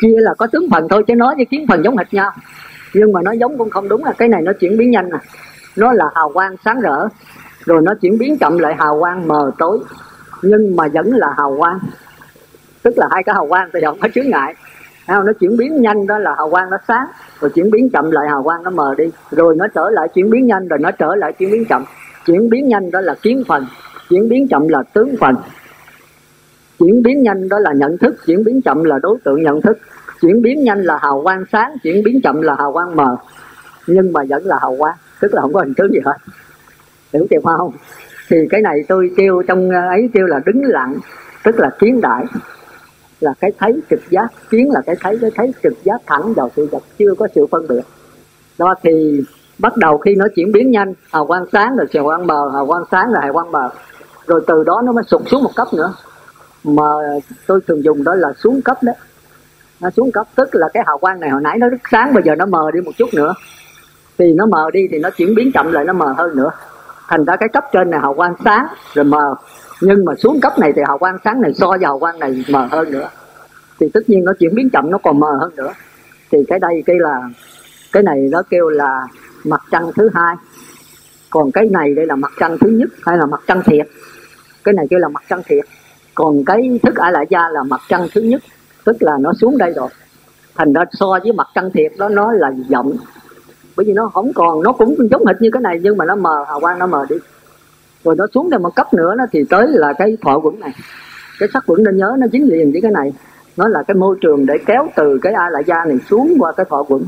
S1: Kia là có tướng phần thôi chứ nói với kiến phần giống hệt nhau nhưng mà nó giống cũng không đúng là cái này nó chuyển biến nhanh nè nó là hào quang sáng rỡ. Rồi nó chuyển biến chậm lại hào quang mờ tối. Nhưng mà vẫn là hào quang. Tức là hai cái hào quang thì không có chướng ngại. Nó chuyển biến nhanh đó là hào quang nó sáng. Rồi chuyển biến chậm lại hào quang nó mờ đi. Rồi nó trở lại chuyển biến nhanh, rồi nó trở lại chuyển biến chậm. Chuyển biến nhanh đó là kiến phần. Chuyển biến chậm là tướng phần. Chuyển biến nhanh đó là nhận thức. Chuyển biến chậm là đối tượng nhận thức chuyển biến nhanh là hào quang sáng, chuyển biến chậm là hào quang mờ. Nhưng mà vẫn là hào quang, tức là không có hình tướng gì hết. Hiểu kịp không? Thì cái này tôi kêu trong ờ, ấy kêu là đứng lặng, tức là kiến đại. Là cái thấy trực giác, kiến là cái thấy cái thấy trực giác thẳng vào sự vật, chưa có sự phân biệt. Đó, thì bắt đầu khi nó chuyển biến nhanh, hào quang sáng rồi hào quang mờ, hào quang sáng rồi hào quang mờ. Rồi từ đó nó mới sụt xuống một cấp nữa. Mà tôi thường dùng đó là xuống cấp đấy nó xuống cấp, tức là cái hào quang này hồi nãy nó rất sáng, bây giờ nó mờ đi một chút nữa. Thì nó mờ đi thì nó chuyển biến chậm lại, nó mờ hơn nữa. Thành ra cái cấp trên này hào quang sáng, rồi mờ. Nhưng mà xuống cấp này thì hào quang sáng này so với hào quang này mờ hơn nữa. Thì tất nhiên nó chuyển biến chậm, nó còn mờ hơn nữa. Thì cái đây cái là, cái này nó kêu là mặt trăng thứ hai. Còn cái này đây là mặt trăng thứ nhất hay là mặt trăng thiệt? Cái này kêu là mặt trăng thiệt. Còn cái thức ả lại gia là mặt trăng thứ nhất tức là nó xuống đây rồi. Thành ra so với mặt trăng thiệt đó, nó là rộng bởi vì nó không còn, nó cũng giống hệt như cái này, nhưng mà nó mờ, hào quang nó mờ đi. Rồi nó xuống đây một cấp nữa nó thì tới là cái thọ quẩn này. Cái sắc quẩn nên nhớ, nó dính liền với cái này. Nó là cái môi trường để kéo từ cái a lại da này xuống qua cái thọ quẩn.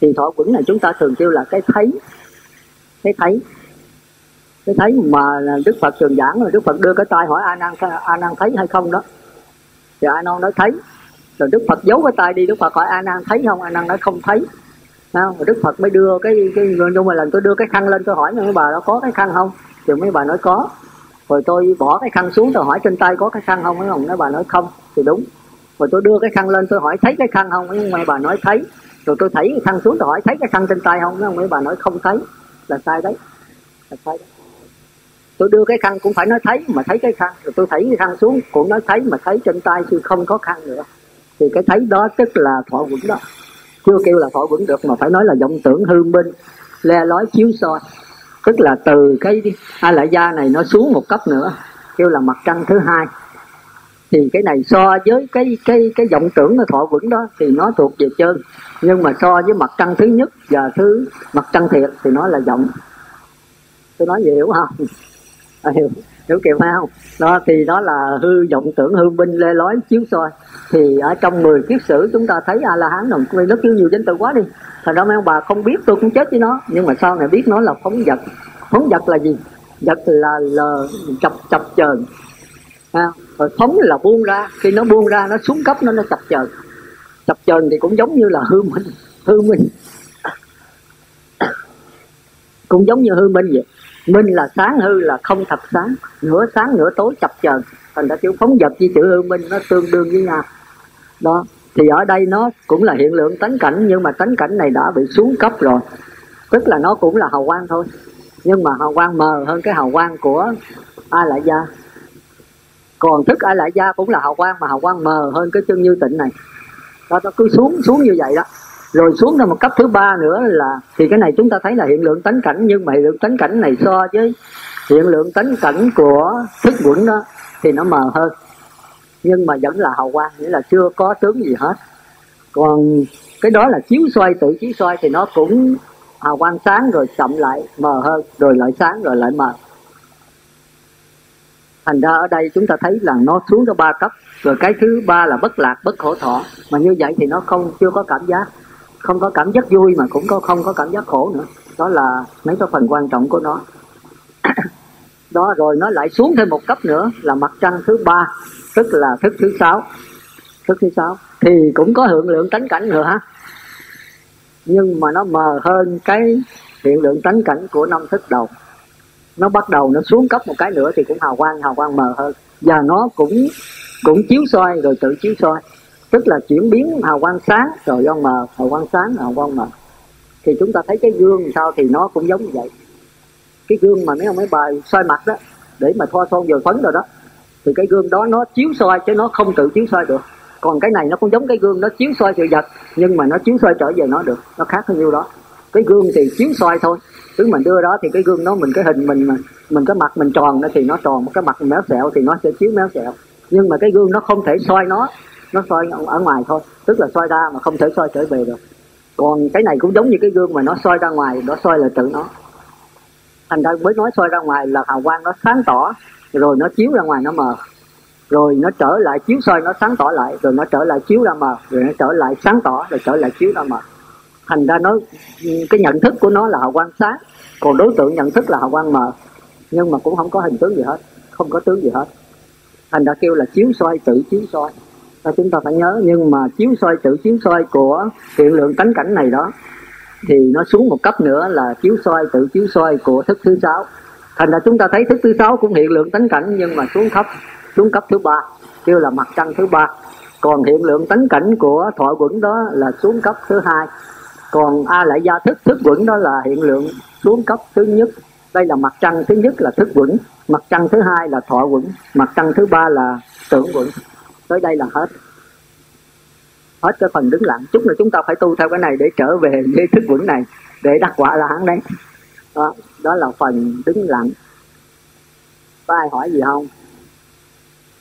S1: Thì thọ quẩn này chúng ta thường kêu là cái thấy. Cái thấy. Cái thấy mà đức phật thường giảng rồi đức phật đưa cái tay hỏi a nan a nan thấy hay không đó thì a nan nói thấy. Rồi đức phật giấu cái tay đi đức phật hỏi a nan thấy không? A nan nói không thấy. Không? Rồi đức phật mới đưa cái cái nhưng mà lần tôi đưa cái khăn lên tôi hỏi mấy bà đó có cái khăn không? Thì mấy bà nói có. Rồi tôi bỏ cái khăn xuống tôi hỏi trên tay có cái khăn không? Mấy ông nói bà nói không. Thì đúng. Rồi tôi đưa cái khăn lên tôi hỏi thấy cái khăn không? Mấy bà nói thấy. Rồi tôi thấy cái khăn xuống tôi hỏi thấy cái khăn trên tay không? Mấy, ông mấy bà nói không thấy. Là sai đấy. Là sai đấy tôi đưa cái khăn cũng phải nói thấy mà thấy cái khăn. Rồi tôi thấy cái khăn xuống, cũng nói thấy mà thấy trên tay tôi không có khăn nữa. Thì cái thấy đó tức là thọ vững đó. Chưa kêu là thọ vững được mà phải nói là vọng tưởng hư minh, le lói chiếu soi. Tức là từ cái a lại gia này nó xuống một cấp nữa, kêu là mặt trăng thứ hai. Thì cái này so với cái cái cái vọng tưởng của thọ vững đó thì nó thuộc về chân. Nhưng mà so với mặt trăng thứ nhất và thứ mặt trăng thiệt thì nó là vọng. Tôi nói gì hiểu không? <laughs> hiểu hiểu kịp không? Đó thì đó là hư vọng tưởng hư binh lê lói chiếu soi. Thì ở trong 10 kiếp sử chúng ta thấy a la hán đồng quy nó kêu nhiều danh từ quá đi. Thành ra mấy ông bà không biết tôi cũng chết với nó. Nhưng mà sau này biết nó là phóng vật? Phóng vật là gì? Vật là lờ chập chập chờn. À, rồi phóng là buông ra. Khi nó buông ra nó xuống cấp nó nó chập chờn. Chập chờn thì cũng giống như là hư minh. Hư minh. <coughs> Cũng giống như hư minh vậy minh là sáng hư là không thật sáng, nửa sáng nửa tối chập chờn. Thành ra chữ phóng vật với chữ hư minh nó tương đương với nhau. Đó, thì ở đây nó cũng là hiện lượng tánh cảnh, nhưng mà tánh cảnh này đã bị xuống cấp rồi. Tức là nó cũng là hào quang thôi, nhưng mà hào quang mờ hơn cái hào quang của a lại gia. Còn thức a lại gia cũng là hào quang, mà hào quang mờ hơn cái chân như tịnh này. Đó, nó cứ xuống xuống như vậy đó rồi xuống ra một cấp thứ ba nữa là, thì cái này chúng ta thấy là hiện lượng tánh cảnh, nhưng mà hiện lượng tánh cảnh này so với hiện lượng tánh cảnh của thức quẩn đó, thì nó mờ hơn. Nhưng mà vẫn là hào quang, nghĩa là chưa có tướng gì hết. Còn cái đó là chiếu xoay tự chiếu xoay thì nó cũng hào quang sáng rồi chậm lại, mờ hơn, rồi lại sáng rồi lại mờ. Thành ra ở đây chúng ta thấy là nó xuống cho ba cấp, rồi cái thứ ba là bất lạc, bất khổ thọ. Mà như vậy thì nó không, chưa có cảm giác không có cảm giác vui mà cũng có không có cảm giác khổ nữa. Đó là mấy cái phần quan trọng của nó. <coughs> Đó, rồi nó lại xuống thêm một cấp nữa là mặt trăng thứ ba, tức là thức thứ sáu. Thức thứ sáu thì cũng có hiện lượng tánh cảnh nữa ha. Nhưng mà nó mờ hơn cái hiện lượng tánh cảnh của năm thức đầu. Nó bắt đầu nó xuống cấp một cái nữa thì cũng hào quang hào quang mờ hơn. Và nó cũng cũng chiếu soi, rồi tự chiếu soi tức là chuyển biến hào quang sáng. Rồi do mờ hào quang sáng, hào quang mờ thì chúng ta thấy cái gương sao thì nó cũng giống như vậy. Cái gương mà mấy ông mấy bài soi mặt đó, để mà thoa son dầu phấn rồi đó, thì cái gương đó nó chiếu soi chứ nó không tự chiếu soi được. Còn cái này nó cũng giống cái gương nó chiếu soi sự vật, nhưng mà nó chiếu soi trở về nó được. Nó khác hơn nhiêu đó. Cái gương thì chiếu soi thôi. Cứ mình đưa đó thì cái gương nó mình, cái hình mình mà, mình cái mặt mình tròn nó thì nó tròn, cái mặt mình méo xẹo thì nó sẽ chiếu méo xẹo. Nhưng mà cái gương nó không thể soi nó nó soi ở ngoài thôi, tức là soi ra mà không thể soi trở về được. Còn cái này cũng giống như cái gương mà nó soi ra ngoài, nó soi là tự nó. Thành ra mới nói soi ra ngoài là hào quang nó sáng tỏ, rồi nó chiếu ra ngoài nó mờ. Rồi nó trở lại, chiếu soi nó sáng tỏ lại, rồi nó trở lại chiếu ra mờ, rồi nó trở lại sáng tỏ, rồi trở lại chiếu ra mờ. Thành ra nó, cái nhận thức của nó là hào quang sáng, còn đối tượng nhận thức là hào quang mờ. Nhưng mà cũng không có hình tướng gì hết, không có tướng gì hết. Thành ra kêu là chiếu soi, tự chiếu soi đó chúng ta phải nhớ, nhưng mà chiếu soi, tự chiếu soi của hiện lượng tánh cảnh này đó, thì nó xuống một cấp nữa là chiếu soi, tự chiếu soi của thức thứ sáu. Thành ra chúng ta thấy thức thứ sáu cũng hiện lượng tánh cảnh, nhưng mà xuống cấp xuống cấp thứ ba, kêu là mặt trăng thứ ba. Còn hiện lượng tánh cảnh của thọ quẩn đó là xuống cấp thứ hai. Còn a lại gia thức thức quẩn đó là hiện lượng xuống cấp thứ nhất. Đây là mặt trăng thứ nhất là thức quẩn, mặt trăng thứ hai là thọ quẩn, mặt trăng thứ ba là tưởng quẩn tới đây là hết. Hết cái phần đứng lặng. Chút là chúng ta phải tu theo cái này để trở về <laughs> cái thức vững này, để đắc quả là hắn đấy. Đó đó là phần đứng lặng. Có ai hỏi gì không?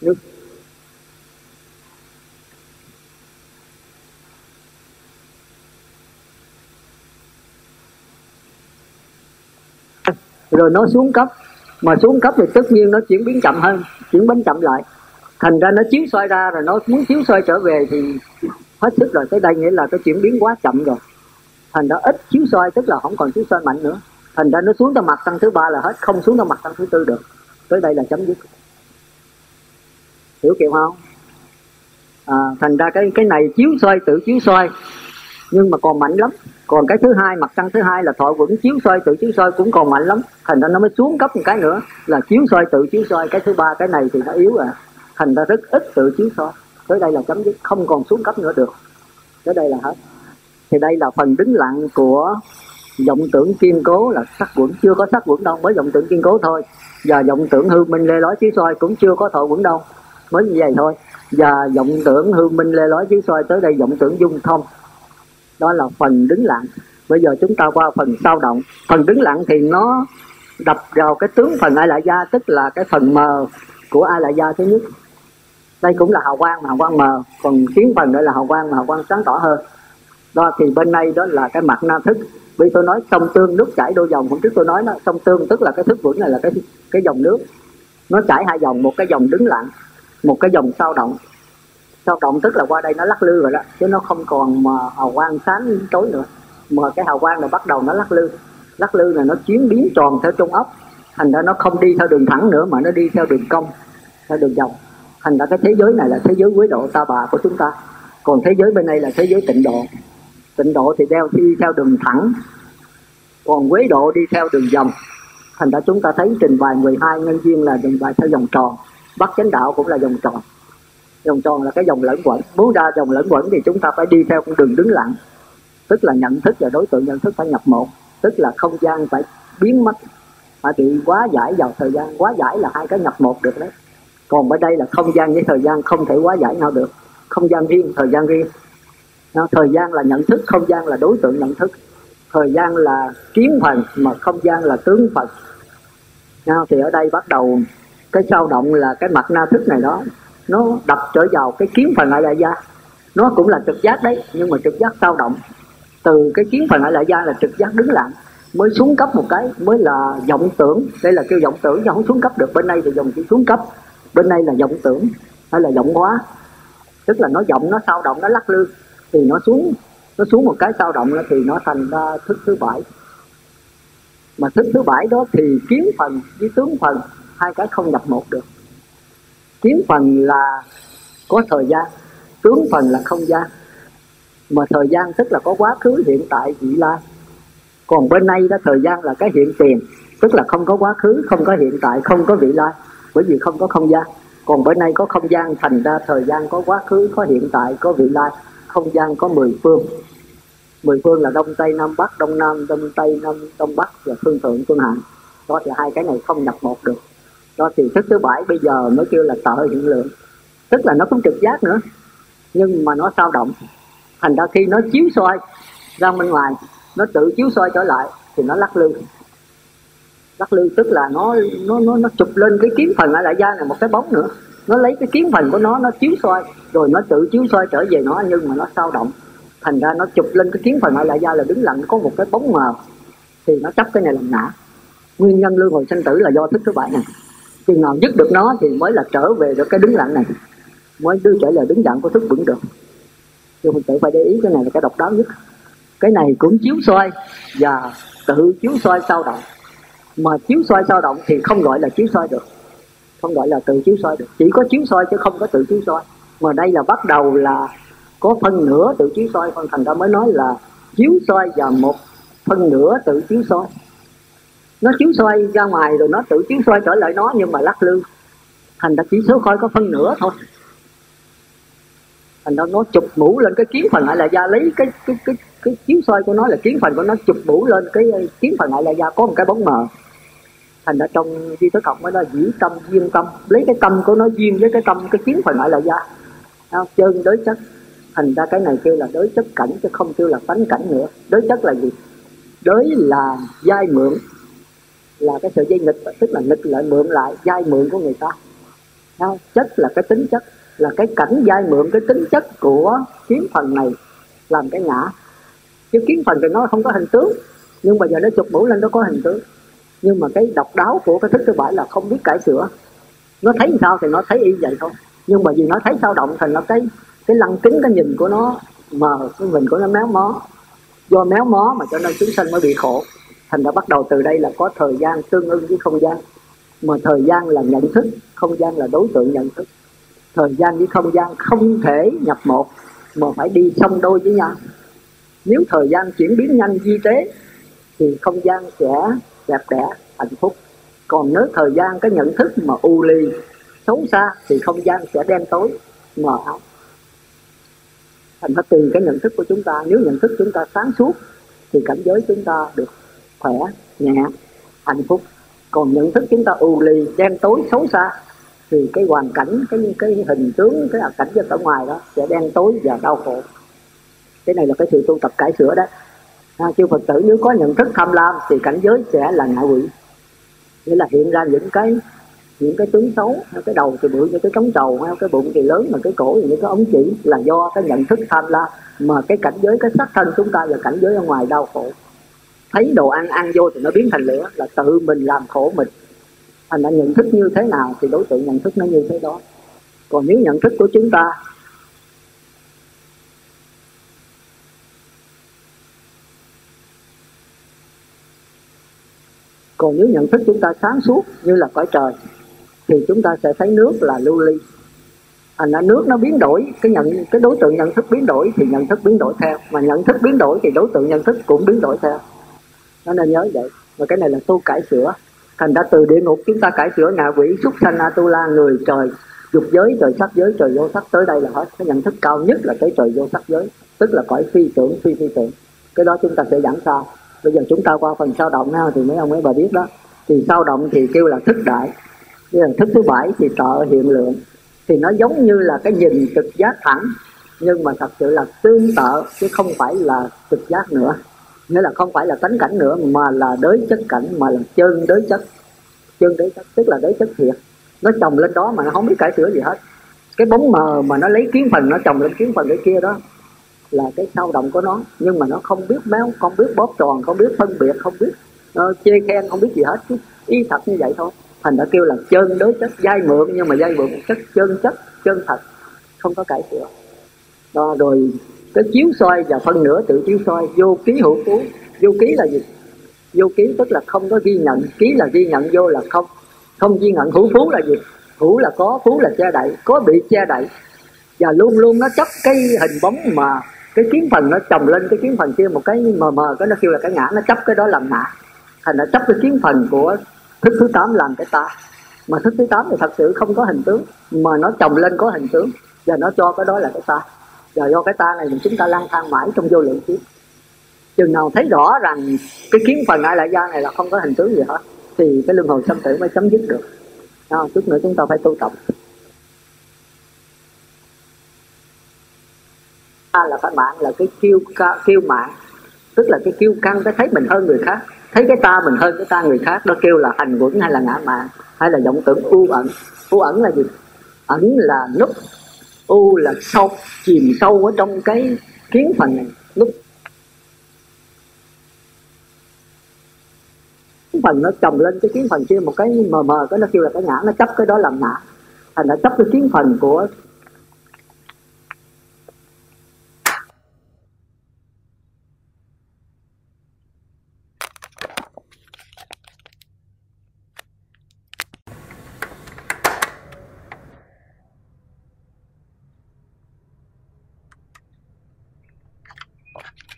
S1: Nước. Rồi nó xuống cấp. Mà xuống cấp thì tất nhiên nó chuyển biến chậm hơn, chuyển biến chậm lại thành ra nó chiếu soi ra rồi nó muốn chiếu soi trở về thì hết sức rồi. Tới đây nghĩa là cái chuyển biến quá chậm rồi. Thành ra ít chiếu soi tức là không còn chiếu soi mạnh nữa. Thành ra nó xuống tới mặt tăng thứ ba là hết không xuống tới mặt tăng thứ tư được. Tới đây là chấm dứt. Hiểu kiểu không? À, thành ra cái cái này chiếu soi tự chiếu soi nhưng mà còn mạnh lắm. Còn cái thứ hai mặt trăng thứ hai là thọ vững chiếu soi tự chiếu soi cũng còn mạnh lắm. Thành ra nó mới xuống cấp một cái nữa là chiếu soi tự chiếu soi. Cái thứ ba cái này thì nó yếu à thành ra rất ít tự chiếu so. Tới đây là chấm dứt, không còn xuống cấp nữa được. Tới đây là hết. Thì đây là phần đứng lặng của vọng tưởng kiên cố là sắc quẩn. Chưa có sắc quẩn đâu, mới vọng tưởng kiên cố thôi. Và vọng tưởng hư minh lê lói chiếu soi cũng chưa có thọ quẩn đâu. Mới như vậy thôi. Và vọng tưởng hư minh lê lói chiếu soi tới đây vọng tưởng dung thông. Đó là phần đứng lặng. Bây giờ chúng ta qua phần sao động. Phần đứng lặng thì nó đập vào cái tướng phần ai lại gia tức là cái phần mờ của ai lại gia thứ nhất đây cũng là hào quang mà hào quang mờ, còn kiến phần đây là hào quang mà hào quang sáng tỏ hơn. Đó, thì bên đây đó là cái mặt na thức. Vì tôi nói sông tương, nước chảy đôi dòng hôm trước tôi nói nó sông tương tức là cái thức vững này là cái cái dòng nước. Nó chảy hai dòng một cái dòng đứng lặng, một cái dòng sao động. Sao động tức là qua đây nó lắc lư rồi đó, chứ nó không còn mà hào quang sáng tối nữa. Mà cái hào quang là bắt đầu nó lắc lư. Lắc lư là nó chuyển biến tròn theo trung ốc. Thành ra nó không đi theo đường thẳng nữa, mà nó đi theo đường cong, theo đường vòng thành ra cái thế giới này là thế giới quế độ ta bà của chúng ta. Còn thế giới bên này là thế giới tịnh độ. Tịnh độ thì đeo đi theo đường thẳng, còn quế độ đi theo đường vòng. Thành ra chúng ta thấy trình bày 12 nhân duyên là trình bày theo vòng tròn. Bắt chánh đạo cũng là vòng tròn. Vòng tròn là cái vòng lẫn quẩn. Muốn ra vòng lẫn quẩn thì chúng ta phải đi theo con đường đứng lặng. Tức là nhận thức và đối tượng nhận thức phải nhập một tức là không gian phải biến mất. Phải bị quá giải vào thời gian, quá giải là hai cái nhập một được đấy còn ở đây là không gian với thời gian không thể quá giải nhau được. Không gian riêng thời gian riêng. Nó, thời gian là nhận thức không gian là đối tượng nhận thức. Thời gian là kiến phần mà không gian là tướng phần nó, thì ở đây bắt đầu cái sao động là cái mặt na thức này đó nó đập trở vào cái kiến phần lại đại gia. Nó cũng là trực giác đấy nhưng mà trực giác sao động. Từ cái kiến phần lại đại gia là trực giác đứng lặng mới xuống cấp một cái mới là vọng tưởng. Đây là kêu vọng tưởng chứ không xuống cấp được. Bên đây thì dòng chỉ xuống cấp bên đây là vọng tưởng, hay là vọng hóa. Tức là nó vọng, nó sao động, nó lắc lư, thì nó xuống. Nó xuống một cái sao động thì nó thành ra thức thứ bảy. Mà thức thứ bảy đó thì kiến phần với tướng phần, hai cái không nhập một được. Kiến phần là có thời gian, tướng phần là không gian. Mà thời gian tức là có quá khứ, hiện tại, vị lai. Còn bên đây đó, thời gian là cái hiện tiền, tức là không có quá khứ, không có hiện tại, không có vị lai bởi vì không có không gian. Còn bữa nay có không gian, thành ra thời gian có quá khứ, có hiện tại, có vị lai. Không gian có mười phương. Mười phương là đông tây nam bắc, đông nam, đông tây nam, đông bắc và phương thượng, phương hạ. Đó thì hai cái này không nhập một được. Đó thì thức thứ bảy bây giờ mới kêu là tợ hiện lượng. Tức là nó cũng trực giác nữa. Nhưng mà nó sao động. Thành ra khi nó chiếu soi ra bên ngoài, nó tự chiếu soi trở lại, thì nó lắc lư lắc lư, tức là nó nó nó nó chụp lên cái kiếm phần ở lại da này một cái bóng nữa. Nó lấy cái kiếm phần của nó nó chiếu soi, rồi nó tự chiếu soi trở về nó, nhưng mà nó sao động. Thành ra nó chụp lên cái kiến phần ở lại da là đứng lặng, có một cái bóng mờ thì nó chấp cái này làm ngã. Nguyên nhân luân hồi sinh tử là do thức thứ bảy này. Chừng nào dứt được nó thì mới là trở về được cái đứng lặng này. Mới đưa trở lại đứng lặng của thức vững được. Chứ mình tự phải để ý cái này là cái độc đáo nhất. Cái này cũng chiếu soi và tự chiếu soi sao động mà chiếu soi sao động thì không gọi là chiếu soi được. Không gọi là tự chiếu soi được. Chỉ có chiếu soi chứ không có tự chiếu soi. Mà đây là bắt đầu là có phân nửa tự chiếu soi. Phần thành ra mới nói là chiếu soi và một phân nửa tự chiếu soi. Nó chiếu soi ra ngoài rồi nó tự chiếu soi trở lại nó nhưng mà lắc lư. Thành ra chỉ số coi có phân nửa thôi. Thành ra nó chụp mũ lên cái kiến phần lại là da. Lấy cái cái cái cái chiếu soi của nó là kiến phần của nó chụp mũ lên cái kiến phần lại là da. Có một cái bóng mờ thành ra trong di tới cộng mới là dĩ tâm duyên tâm. Lấy cái tâm của nó duyên với cái tâm, cái kiến phần lại là da chân đối chất. Thành ra cái này kêu là đối chất cảnh chứ không kêu là tánh cảnh nữa. Đối chất là gì? Đối là dai mượn. Là cái sợi dây nghịch, tức là nghịch lại, mượn lại, dai mượn của người ta. Chất là cái tính chất, là cái cảnh dai mượn, cái tính chất của kiến phần này làm cái ngã. Chứ kiến phần thì nó không có hình tướng, nhưng mà giờ nó chụp mũ lên nó có hình tướng nhưng mà cái độc đáo của cái thức thứ bảy là không biết cải sửa. Nó thấy sao thì nó thấy y vậy thôi. Nhưng mà vì nó thấy sao động thành nó cái cái lăng kính, cái nhìn của nó mờ, cái mình của nó méo mó. Do méo mó mà cho nên chúng sanh mới bị khổ. Thành đã bắt đầu từ đây là có thời gian tương ưng với không gian. Mà thời gian là nhận thức, không gian là đối tượng nhận thức. Thời gian với không gian không thể nhập một, mà phải đi song đôi với nhau. Nếu thời gian chuyển biến nhanh di tế, thì không gian sẽ đẹp đẽ, hạnh phúc. Còn nếu thời gian, cái nhận thức mà u ly xấu xa thì không gian sẽ đen tối, mờ ảo. Thành ra tùy cái nhận thức của chúng ta. Nếu nhận thức chúng ta sáng suốt, thì cảnh giới chúng ta được khỏe, nhẹ, hạnh phúc. Còn nhận thức chúng ta u lì, đen tối, xấu xa, thì cái hoàn cảnh, cái cái hình tướng, cái cảnh vật ở ngoài đó sẽ đen tối và đau khổ. Cái này là cái sự tu tập cải sửa đó à, chư phật tử nếu có nhận thức tham lam thì cảnh giới sẽ là ngạ quỷ. Nghĩa là hiện ra những cái những cái tướng xấu cái đầu thì bự như cái trống trầu cái bụng thì lớn mà cái cổ thì như cái ống chỉ là do cái nhận thức tham lam. Mà cái cảnh giới cái sắc thân chúng ta và cảnh giới ở ngoài đau khổ. Thấy đồ ăn ăn vô thì nó biến thành lửa là tự mình làm khổ mình. Thành đã nhận thức như thế nào thì đối tượng nhận thức nó như thế đó. Còn nếu nhận thức của chúng ta còn nếu nhận thức chúng ta sáng suốt như là cõi trời, thì chúng ta sẽ thấy nước là lưu ly. Thành ra nước nó biến đổi, cái nhận, cái đối tượng nhận thức biến đổi thì nhận thức biến đổi theo. Mà nhận thức biến đổi thì đối tượng nhận thức cũng biến đổi theo. Nó nên nhớ vậy. Và cái này là tu cải sửa. Thành ra từ địa ngục chúng ta cải sửa ngạ quỷ, súc sanh atula người, trời, dục giới, trời sắc giới, trời vô sắc. Tới đây là hết. Cái nhận thức cao nhất là tới trời vô sắc giới, tức là cõi phi tưởng, phi phi tưởng. Cái đó chúng ta sẽ giảng sau bây giờ chúng ta qua phần sao động nào thì mấy ông mấy bà biết đó. Thì sao động thì kêu là thức đại. Bây giờ thức thứ bảy thì tợ hiện lượng. Thì nó giống như là cái nhìn trực giác thẳng, nhưng mà thật sự là tương tự, chứ không phải là trực giác nữa. Nghĩa là không phải là tánh cảnh nữa, mà là đới chất cảnh, mà là chân đới chất. Chân đới chất, tức là đới chất thiệt. Nó chồng lên đó mà nó không biết cải sửa gì hết. Cái bóng mờ mà nó lấy kiến phần, nó chồng lên kiến phần cái kia đó là cái sao động của nó. Nhưng mà nó không biết méo không biết bóp tròn không biết phân biệt không biết uh, chê khen không biết gì hết. Chứ y thật như vậy thôi. Thành đã kêu là chân đối chất dai mượn nhưng mà dai mượn chất chân chất chân thật không có cải sửa đó rồi cái chiếu soi và phân nửa tự chiếu soi vô ký hữu phú. Vô ký là gì? Vô ký tức là không có ghi nhận. Ký là ghi nhận vô là không. Không ghi nhận hữu phú là gì? Hữu là có phú là che đậy. Có bị che đậy. Và luôn luôn nó chấp cái hình bóng mà cái kiến phần nó chồng lên cái kiến phần kia một cái mờ mờ cái nó kêu là cái ngã nó chấp cái đó làm ngã. Thành nó chấp cái kiến phần của thức thứ tám làm cái ta. Mà thức thứ tám thì thật sự không có hình tướng mà nó chồng lên có hình tướng và nó cho cái đó là cái ta. Và do cái ta này thì chúng ta lang thang mãi trong vô lượng kiếp. Chừng nào thấy rõ rằng cái kiến phần ai lại gia này là không có hình tướng gì hết thì cái luân hồi sanh tử mới chấm dứt được. À, chút nữa chúng ta phải tu tập. Là phải mạng, là cái kiêu kiêu mạng. Tức là cái kiêu căng, cái thấy mình hơn người khác, thấy cái ta mình hơn cái ta người khác đó kêu là hành quẩn hay là ngã mạng, hay là vọng tưởng, u ẩn. U ẩn là gì? Ẩn là núp u là sâu, chìm sâu ở trong cái kiến phần này núp phần nó chồng lên cái kiến phần kia một cái mờ mờ, cái nó kêu là cái ngã, nó chấp cái đó làm ngã. Thành nó chấp cái kiến phần của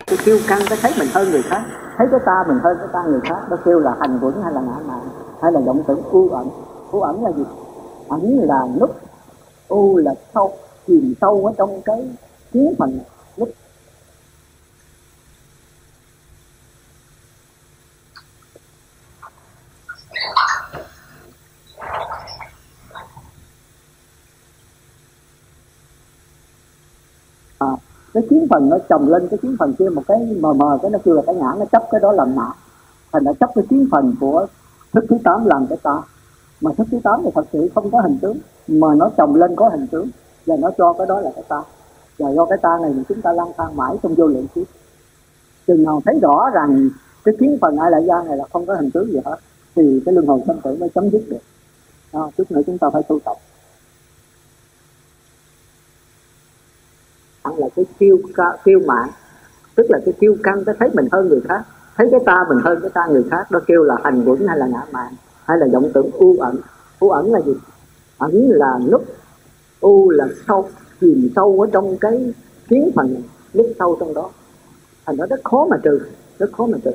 S1: cái kêu căng cái thấy mình hơn người khác. Thấy cái ta mình hơn cái ta người khác đó kêu là hành quẩn hay là ngã mạn, hay là vọng tưởng u ẩn. U ẩn là gì? Ẩn là nút u là sâu, chìm sâu ở trong cái kiến phần nút cái kiến phần nó chồng lên cái kiến phần kia một cái mờ mờ cái nó kêu là cái ngã nó chấp cái đó làm ngã thành nó chấp cái kiến phần của thức thứ tám làm cái ta. Mà thức thứ tám thì thật sự không có hình tướng mà nó chồng lên có hình tướng và nó cho cái đó là cái ta. Và do cái ta này thì chúng ta lang thang mãi trong vô lượng kiếp. Chừng nào thấy rõ rằng cái kiến phần ai lại gia này là không có hình tướng gì hết thì cái luân hồi sanh tử mới chấm dứt được. À, chút nữa chúng ta phải tu tập là cái kiêu kiêu mạn tức là cái kiêu căng cái thấy mình hơn người khác thấy cái ta mình hơn cái ta người khác đó kêu là hành quẩn hay là ngã mạn hay là vọng tưởng u ẩn. U ẩn là gì? Ẩn là nút u là sâu chìm sâu ở trong cái kiến phần nút sâu trong đó. Thành nó rất khó mà trừ rất khó mà trừ.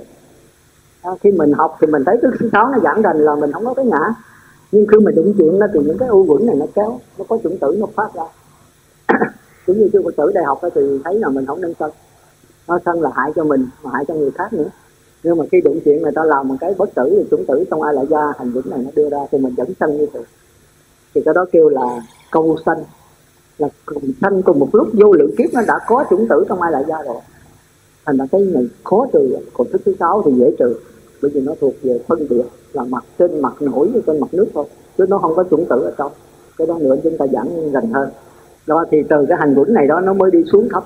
S1: À, khi mình học thì mình thấy thứ sáu nó giảng đành là mình không có cái ngã. Nhưng khi mà đụng chuyện nó thì những cái u quẩn này nó kéo nó có chủng tử nó phát ra cũng như chưa có tử đại học thì thấy là mình không nên sân. Nó sân là hại cho mình, mà hại cho người khác nữa. Nhưng mà khi đụng chuyện người ta làm một cái bất tử, thì chúng tử trong ai lại ra hành vững này nó đưa ra thì mình vẫn sân như vậy thì cái đó kêu là câu sanh là cùng sanh cùng một lúc, vô lượng kiếp nó đã có chủng tử trong ai lại ra rồi. Thành ra cái này khó trừ. Còn thức thứ sáu thì dễ trừ. Bởi vì nó thuộc về phân biệt, là mặt trên mặt nổi, trên mặt nước thôi. Chứ nó không có chủng tử ở trong. Cái đó nữa chúng ta giảng gần hơn đó, thì từ cái hành quẩn này đó nó mới đi xuống thấp.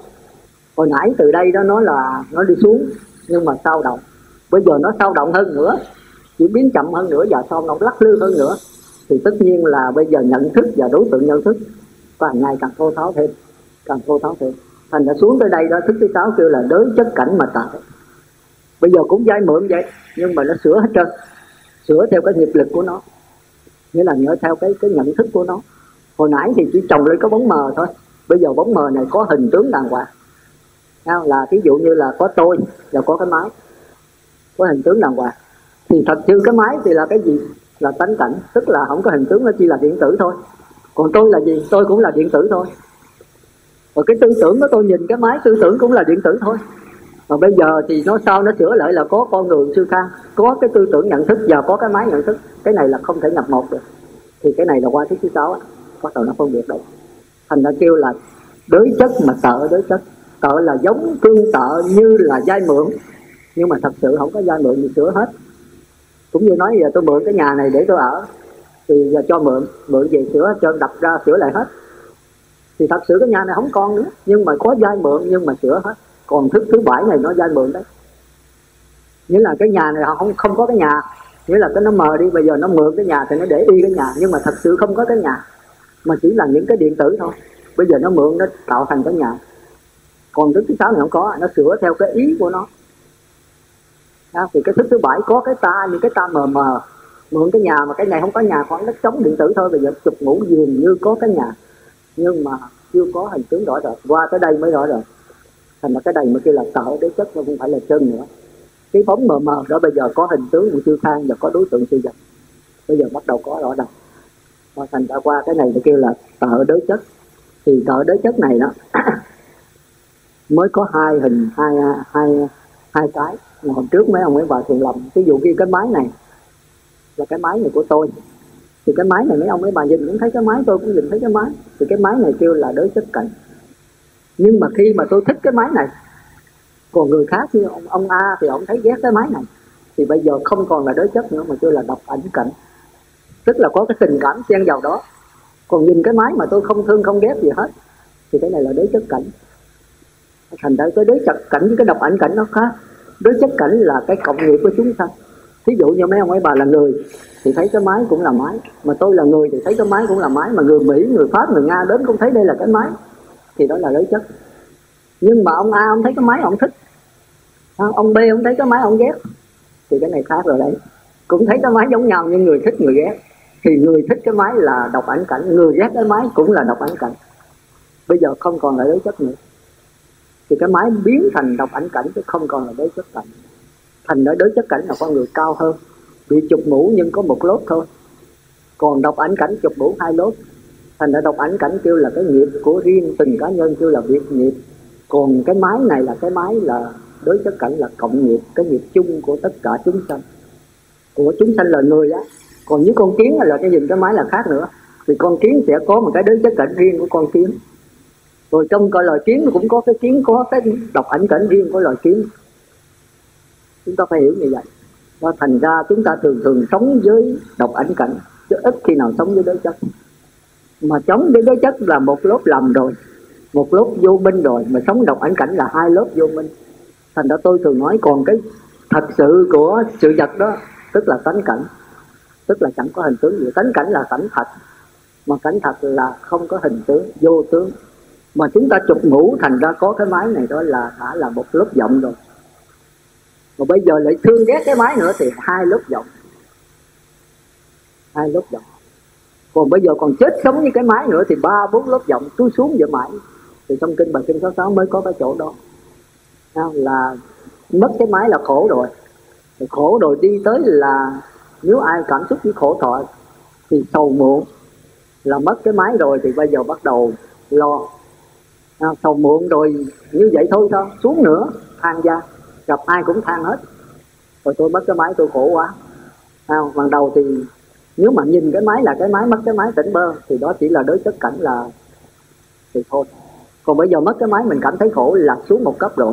S1: Hồi nãy từ đây đó nó là nó đi xuống, nhưng mà sao động? Bây giờ nó sao động hơn nữa chuyển biến chậm hơn nữa, và sau nó lắc lư hơn nữa. Thì tất nhiên là bây giờ nhận thức và đối tượng nhận thức càng ngày càng thô tháo thêm, càng thô tháo thêm. Thành đã xuống tới đây đó, thức thứ sáu kêu là đới chất cảnh mà tạo. Bây giờ cũng dai mượn vậy, nhưng mà nó sửa hết trơn, sửa theo cái nghiệp lực của nó. Nghĩa là nhớ theo cái cái nhận thức của nó hồi nãy thì chỉ trồng lên có bóng mờ thôi. Bây giờ bóng mờ này có hình tướng đàng hoàng. Là ví dụ như là có tôi và có cái máy. Có hình tướng đàng hoàng. Thì thật sự cái máy thì là cái gì? Là tánh cảnh. Tức là không có hình tướng, nó chỉ là điện tử thôi. Còn tôi là gì? Tôi cũng là điện tử thôi. Và cái tư tưởng của tôi nhìn, cái máy tư tưởng cũng là điện tử thôi. Mà bây giờ thì nó sau nó sửa lại là có con người sư khang có cái tư tưởng nhận thức và có cái máy nhận thức. Cái này là không thể nhập một được. Thì cái này là qua thứ thứ sáu bắt đầu nó phân biệt được. Thành ra kêu là đối chất mà sợ đối chất. Sợ là giống tương tự như là dai mượn. Nhưng mà thật sự không có dai mượn gì sửa hết. Cũng như nói giờ tôi mượn cái nhà này để tôi ở. Thì giờ cho mượn. Mượn về sửa, cho đập ra, sửa lại hết. Thì thật sự cái nhà này không còn nữa. Nhưng mà có dai mượn, nhưng mà sửa hết. Còn thức thứ bảy này nó dai mượn đấy. Nghĩa là cái nhà này họ không không có cái nhà. Nghĩa là cái nó mờ đi, bây giờ nó mượn cái nhà thì nó để y cái nhà. Nhưng mà thật sự không có cái nhà mà chỉ là những cái điện tử thôi. Bây giờ nó mượn nó tạo thành cái nhà. Còn thức thứ sáu này không có nó sửa theo cái ý của nó. Đó, thì cái thức thứ bảy có cái ta những cái ta mờ mờ. Mượn cái nhà mà cái này không có nhà khoảng đất trống điện tử thôi bây giờ chụp ngủ giường như có cái nhà. Nhưng mà chưa có hình tướng rõ rệt. Qua tới đây mới rõ rệt. Thành ra cái đây mới kêu là tạo đế chất nó không phải là chân nữa. Cái bóng mờ mờ đó bây giờ có hình tướng của chư khang và có đối tượng sư vật bây giờ bắt đầu có rõ ràng và thành ra qua cái này nó kêu là tợ đối chất. Thì tợ đối chất này đó <coughs> mới có hai hình hai hai hai cái. Hồi trước mấy ông ấy bà thường lầm ví dụ như cái máy này là cái máy này của tôi. Thì cái máy này mấy ông ấy bà nhìn cũng thấy cái máy tôi cũng nhìn thấy cái máy. Thì cái máy này kêu là đối chất cảnh. Nhưng mà khi mà tôi thích cái máy này còn người khác như ông, ông A thì ông thấy ghét cái máy này. Thì bây giờ không còn là đối chất nữa mà kêu là độc ảnh cảnh tức là có cái tình cảm xen vào đó. Còn nhìn cái máy mà tôi không thương, không ghét gì hết, thì cái này là đối chất cảnh. Thành ra cái đối chất cảnh với cái độc ảnh cảnh nó khác. Đối chất cảnh là cái cộng nghiệp của chúng sanh ví dụ như mấy ông ấy, bà là người, thì thấy cái máy cũng là máy. Mà tôi là người, thì thấy cái máy cũng là máy. Mà người mỹ, người pháp, người nga đến cũng thấy đây là cái máy. Thì đó là đối chất. Nhưng mà ông a, ông thấy cái máy ông thích. Ông b, ông thấy cái máy ông ghét. Thì cái này khác rồi đấy. Cũng thấy cái máy giống nhau, nhưng người thích, người ghét thì người thích cái máy là đọc ảnh cảnh, người ghét cái máy cũng là đọc ảnh cảnh. Bây giờ không còn là đối chất nữa. Thì cái máy biến thành đọc ảnh cảnh chứ không còn là đối chất cảnh. Thành ở đối chất cảnh là con người cao hơn. Bị chụp mũ nhưng có một lốt thôi. Còn đọc ảnh cảnh chụp mũ hai lốt. Thành ở đọc ảnh cảnh kêu là cái nghiệp của riêng từng cá nhân kêu là việc nghiệp. Còn cái máy này là cái máy là đối chất cảnh là cộng nghiệp, cái nghiệp chung của tất cả chúng sanh. Của chúng sanh là người á còn những con kiến là cái nhìn cái máy là khác nữa. Thì con kiến sẽ có một cái đối chất cảnh riêng của con kiến. Rồi trong coi loài kiến cũng có cái kiến, có cái độc ảnh cảnh riêng của loài kiến. Chúng ta phải hiểu như vậy. Và thành ra chúng ta thường thường sống với độc ảnh cảnh, chứ ít khi nào sống với đối chất. Mà sống với đối chất là một lớp lầm rồi, một lớp vô minh rồi, mà sống độc ảnh cảnh là hai lớp vô minh. Thành ra tôi thường nói còn cái thật sự của sự vật đó, tức là tánh cảnh tức là chẳng có hình tướng gì. Tánh cảnh là cảnh thật, mà cảnh thật là không có hình tướng, vô tướng. Mà chúng ta chụp ngủ thành ra có cái máy này đó là đã là một lớp giọng rồi. Mà bây giờ lại thương ghét cái máy nữa thì hai lớp giọng hai lớp giọng còn bây giờ còn chết sống như cái máy nữa thì ba, bốn lớp giọng cứ xuống vậy mãi. Thì trong kinh bài kinh sáu sáu mới có cái chỗ đó. Là mất cái máy là khổ rồi. Khổ rồi đi tới là nếu ai cảm xúc với khổ thọ thì sầu muộn là mất cái máy rồi thì bây giờ bắt đầu lo. À, sầu muộn rồi như vậy thôi sao? Xuống nữa than ra gặp ai cũng than hết. Rồi tôi mất cái máy tôi khổ quá. À, ban đầu thì nếu mà nhìn cái máy là cái máy mất cái máy tỉnh bơ thì đó chỉ là đối chất cảnh là thì thôi. Còn bây giờ mất cái máy mình cảm thấy khổ là xuống một cấp rồi.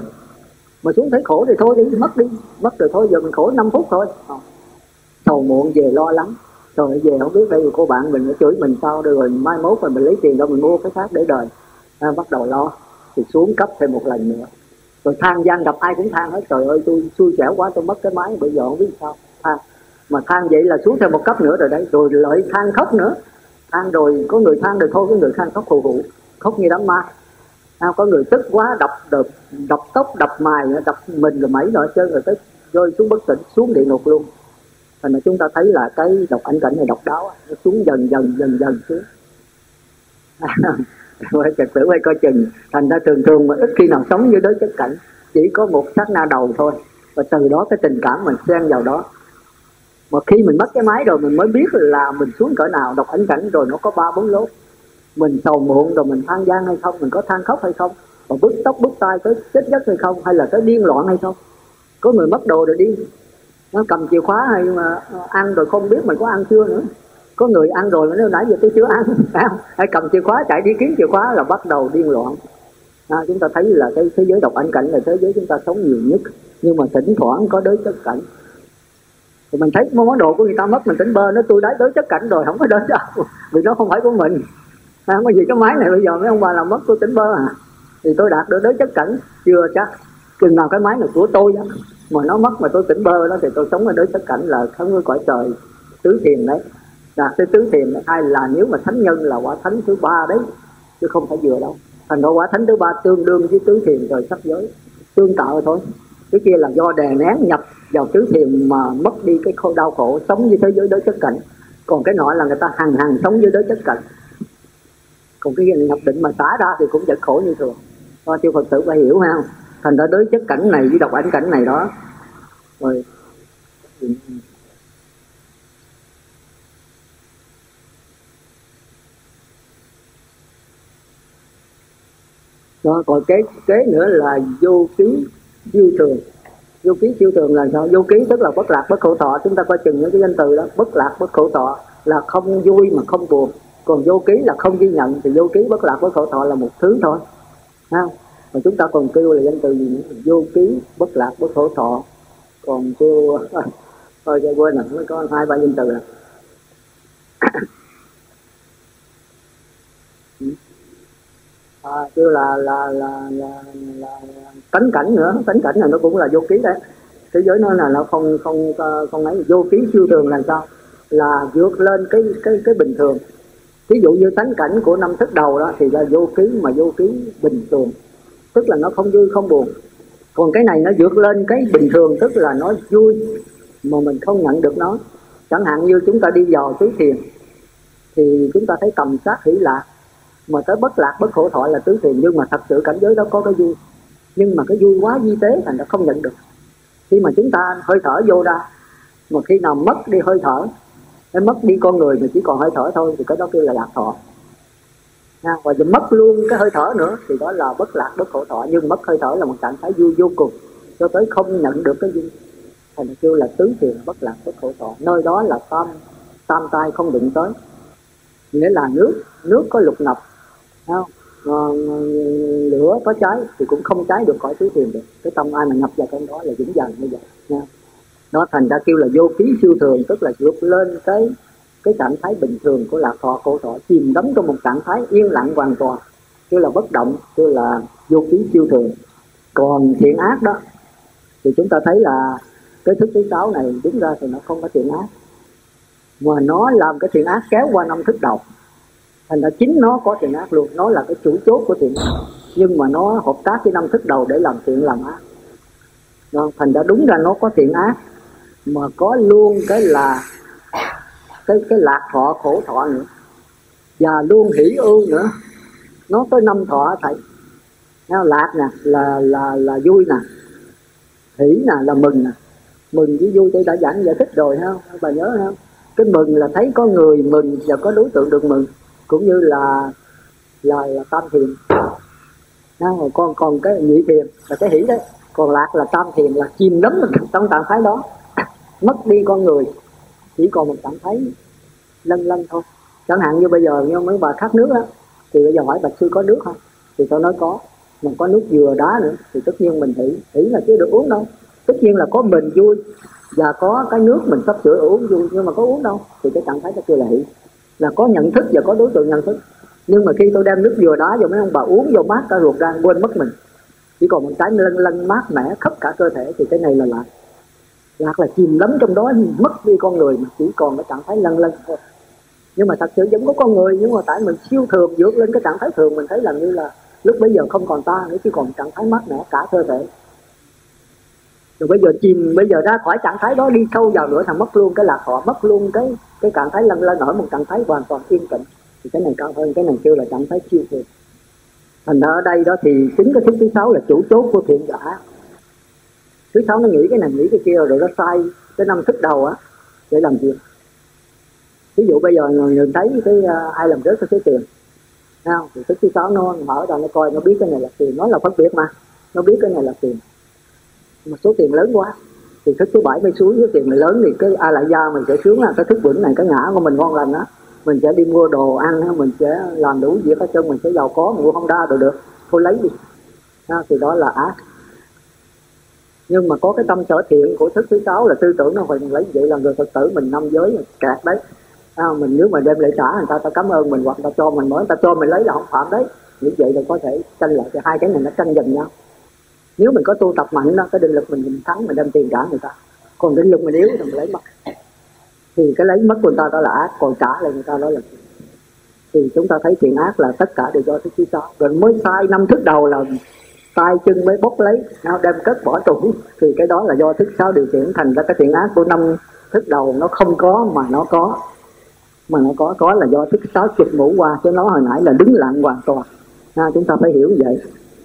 S1: Mà xuống thấy khổ thì thôi đi mất đi. Mất rồi thôi giờ mình khổ 5 phút thôi. À hầu sầu muộn về lo lắng. Rồi về không biết đây cô bạn mình nó chửi mình sao rồi mai mốt rồi mình lấy tiền đâu mình mua cái khác để đời. À, bắt đầu lo thì xuống cấp thêm một lần nữa. Rồi than gian gặp ai cũng than hết trời ơi tôi xui xẻo quá tôi mất cái máy bây giờ không biết sao. Than mà than vậy là xuống thêm một cấp nữa rồi đấy rồi lại than khóc nữa. Than rồi có người than rồi thôi có người than khóc hù hụ khóc như đám ma. À, có người tức quá đập đập đập tóc đập mài đập mình rồi mấy nọ chơi rồi tới rơi xuống bất tỉnh xuống địa ngục luôn thành ra chúng ta thấy là cái độc ảnh cảnh này độc đáo nó xuống dần dần dần dần xuống. Quay trật tự quay coi chừng. Thành ra thường thường mà ít khi nào sống như đối chất cảnh, chỉ có một sát na đầu thôi. Và từ đó cái tình cảm mình xen vào đó. Mà khi mình mất cái máy rồi, mình mới biết là mình xuống cỡ nào đọc ảnh cảnh rồi nó có ba, bốn lốt. Mình sầu muộn rồi mình than gian hay không, mình có than khóc hay không, và bứt tóc, bứt tay tới chết giấc hay không, hay là tới điên loạn hay không. Có người mất đồ rồi đi nó cầm chìa khóa hay mà ờ, ăn rồi không biết mình có ăn chưa nữa. Có người ăn rồi mà nói nãy giờ tôi chưa ăn <laughs> hay cầm chìa khóa chạy đi kiếm chìa khóa là bắt đầu điên loạn. À, chúng ta thấy là cái thế giới độc ảnh cảnh là thế giới chúng ta sống nhiều nhất. Nhưng mà thỉnh thoảng có đối chất cảnh. Thì mình thấy món đồ của người ta mất mình tỉnh bơ nó tôi đáy đối chất cảnh rồi không có đến đâu. <laughs> Vì nó không phải của mình. À, không có gì cái máy này bây giờ mấy ông bà làm mất tôi tỉnh bơ à. Thì tôi đạt được đối chất cảnh chưa chắc. Chừng nào cái máy này của tôi đó mà nó mất mà tôi tỉnh bơ đó thì tôi sống ở đối chất cảnh là sống ở cõi trời, tứ thiền đấy. Là cái tứ thiền hay là nếu mà thánh nhân là quả thánh thứ ba đấy, chứ không phải vừa đâu. Thành ra quả thánh thứ ba tương đương với tứ thiền rồi sắp giới, tương tạo thôi. Cái kia là do đè nén nhập vào tứ thiền mà mất đi cái khổ đau khổ sống như thế giới đối chất cảnh. Còn cái nọ là người ta hằng hằng sống với đối chất cảnh. Còn cái nhập định mà xả ra thì cũng vẫn khổ như thường. Cho chư phật tử phải hiểu ha thành ra đối chất cảnh này với độc ảnh cảnh này đó. Rồi. Đó, còn kế kế nữa là vô ký siêu thường. Vô ký siêu thường là sao? Vô ký tức là bất lạc, bất khổ thọ. Chúng ta coi chừng những cái danh từ đó, bất lạc, bất khổ thọ là không vui mà không buồn. Còn vô ký là không ghi nhận. Thì vô ký, bất lạc, bất khổ thọ là một thứ thôi. Ha mà chúng ta còn kêu là danh từ gì nữa? Vô ký bất lạc bất khổ thọ. Còn kêu <laughs> thôi cho quên rồi nó có hai ba danh từ rồi. <coughs> À, kêu là là là là, là, là tánh cảnh nữa. Tánh cảnh là nó cũng là vô ký đấy. Thế giới nó là nó không không không ấy. Vô ký siêu thường là sao? Là vượt lên cái cái cái bình thường. Ví dụ như tánh cảnh của năm thức đầu đó thì là vô ký mà vô ký bình thường tức là nó không vui, không buồn. Còn cái này nó vượt lên cái bình thường, tức là nó vui, mà mình không nhận được nó. Chẳng hạn như chúng ta đi dò tứ thiền, thì chúng ta thấy tầm sát hỷ lạc. Mà tới bất lạc, bất khổ thọ là tứ thiền, nhưng mà thật sự cảnh giới đó có cái vui. Nhưng mà cái vui quá di tế thành nó không nhận được. Khi mà chúng ta hơi thở vô ra, mà khi nào mất đi hơi thở mất đi con người mà chỉ còn hơi thở thôi, thì cái đó kêu là lạc thọ và giờ mất luôn cái hơi thở nữa, thì đó là bất lạc, bất khổ thọ. Nhưng mất hơi thở là một trạng thái vui vô cùng, cho tới không nhận được cái gì. Thành ra kêu là tứ thiền, bất lạc, bất khổ thọ. Nơi đó là tam tam tai không đụng tới. Nghĩa là nước nước có lục ngập không? Lửa có cháy thì cũng không cháy được khỏi tứ thiền được. Cái tâm ai mà nhập vào trong đó là vững dần như vậy nha nó thành ra kêu là vô ký siêu thường, tức là vượt lên cái cái trạng thái bình thường của lạc thọ khổ thọ chìm đắm trong một trạng thái yên lặng hoàn toàn tức là bất động tức là vô ký siêu thường. Còn thiện ác đó thì chúng ta thấy là cái thức thứ sáu này đúng ra thì nó không có thiện ác mà nó làm cái thiện ác kéo qua năm thức đầu. Thành ra chính nó có thiện ác luôn nó là cái chủ chốt của thiện ác nhưng mà nó hợp tác với năm thức đầu để làm thiện làm ác. Đó, thành ra đúng ra nó có thiện ác mà có luôn cái là cái cái lạc thọ khổ thọ nữa. Và luôn hỷ ưu nữa. Nó tới năm thọ thầy Nó lạc nè là là là vui nè. Hỷ nè là mừng nè. Mừng với vui tôi đã giảng giải thích rồi ha? Bà nhớ không cái mừng là thấy có người mừng và có đối tượng được mừng cũng như là là, là tam thiền. Ha còn còn cái nhị thiền là cái hỷ đấy. Còn lạc là tam thiền là chìm đắm trong trạng thái đó. <coughs> Mất đi con người chỉ còn một cảm thấy lân lân thôi. Chẳng hạn như bây giờ, như mấy bà khát nước á, thì bây giờ hỏi bạch sư có nước không? Thì tôi nói có. Mình có nước dừa đá nữa, thì tất nhiên mình thủy thủy là chưa được uống đâu. Tất nhiên là có mình vui và có cái nước mình sắp sửa uống vui nhưng mà có uống đâu, thì cái trạng thái nó chưa là hỷ là có nhận thức và có đối tượng nhận thức. Nhưng mà khi tôi đem nước dừa đá vô, mấy ông bà uống vô mát cả ruột ra, quên mất mình. Chỉ còn một cái lân lân mát mẻ khắp cả cơ thể, thì cái này là lại hoặc là chìm lắm trong đó mất đi con người mà chỉ còn cái trạng thái lân lân thôi. Nhưng mà thật sự vẫn có con người, nhưng mà tại mình siêu thường, vượt lên cái trạng thái thường, mình thấy là như là lúc bây giờ không còn ta nữa, chỉ còn trạng thái mát mẻ cả cơ thể. Rồi bây giờ chìm, bây giờ ra khỏi trạng thái đó, đi sâu vào nữa thằng mất luôn, cái lạc họ mất luôn, cái cái trạng thái lân lân ở một trạng thái hoàn toàn yên tĩnh. Thì cái này cao hơn, cái này kêu là trạng thái siêu thường. Thành ra ở đây đó thì chính cái thứ thứ sáu là chủ chốt của thiện giả thứ sáu nó nghĩ cái này nghĩ cái kia rồi nó sai cái năm thức đầu á để làm việc. Ví dụ bây giờ người, người thấy cái uh, ai làm rớt cái số tiền không? Thì thức thứ sáu nó mở ra nó coi nó biết cái này là tiền nó là phân biệt mà nó biết cái này là tiền. Mà số tiền lớn quá thì thức thứ bảy mới xuống số tiền này lớn thì cái ai à, lại ra mình sẽ xuống là cái thức vững này cái ngã của mình ngon lành á. Mình sẽ đi mua đồ ăn mình sẽ làm đủ việc hết trơn mình sẽ giàu có mua không đa đồ được thôi lấy đi. À, thì đó là ác nhưng mà có cái tâm sở thiện của thức thứ sáu là tư tưởng nó phải lấy vậy là người phật tử mình năm giới kẹt đấy. À, mình nếu mà đem lại trả người ta ta cảm ơn mình hoặc ta cho mình mới người ta cho mình lấy là không phạm đấy. Như vậy là có thể tranh lại thì hai cái này nó tranh giành nhau. Nếu mình có tu tập mạnh đó cái định lực mình, mình thắng mình đem tiền trả người ta. Còn định lực mình yếu thì mình lấy mất. Thì cái lấy mất của người ta đó là ác còn trả lại người ta đó là thì chúng ta thấy chuyện ác là tất cả đều do thức thứ sáu. Rồi mới sai năm thức đầu là tay chân mới bốc lấy nó đem cất bỏ tủ thì cái đó là do thức sáu điều khiển thành ra cái thiện ác của năm thức đầu nó không có mà nó có. Mà nó có có là do thức sáu chụp ngủ qua chứ nó hồi nãy là đứng lặng hoàn toàn. Ha, chúng ta phải hiểu vậy.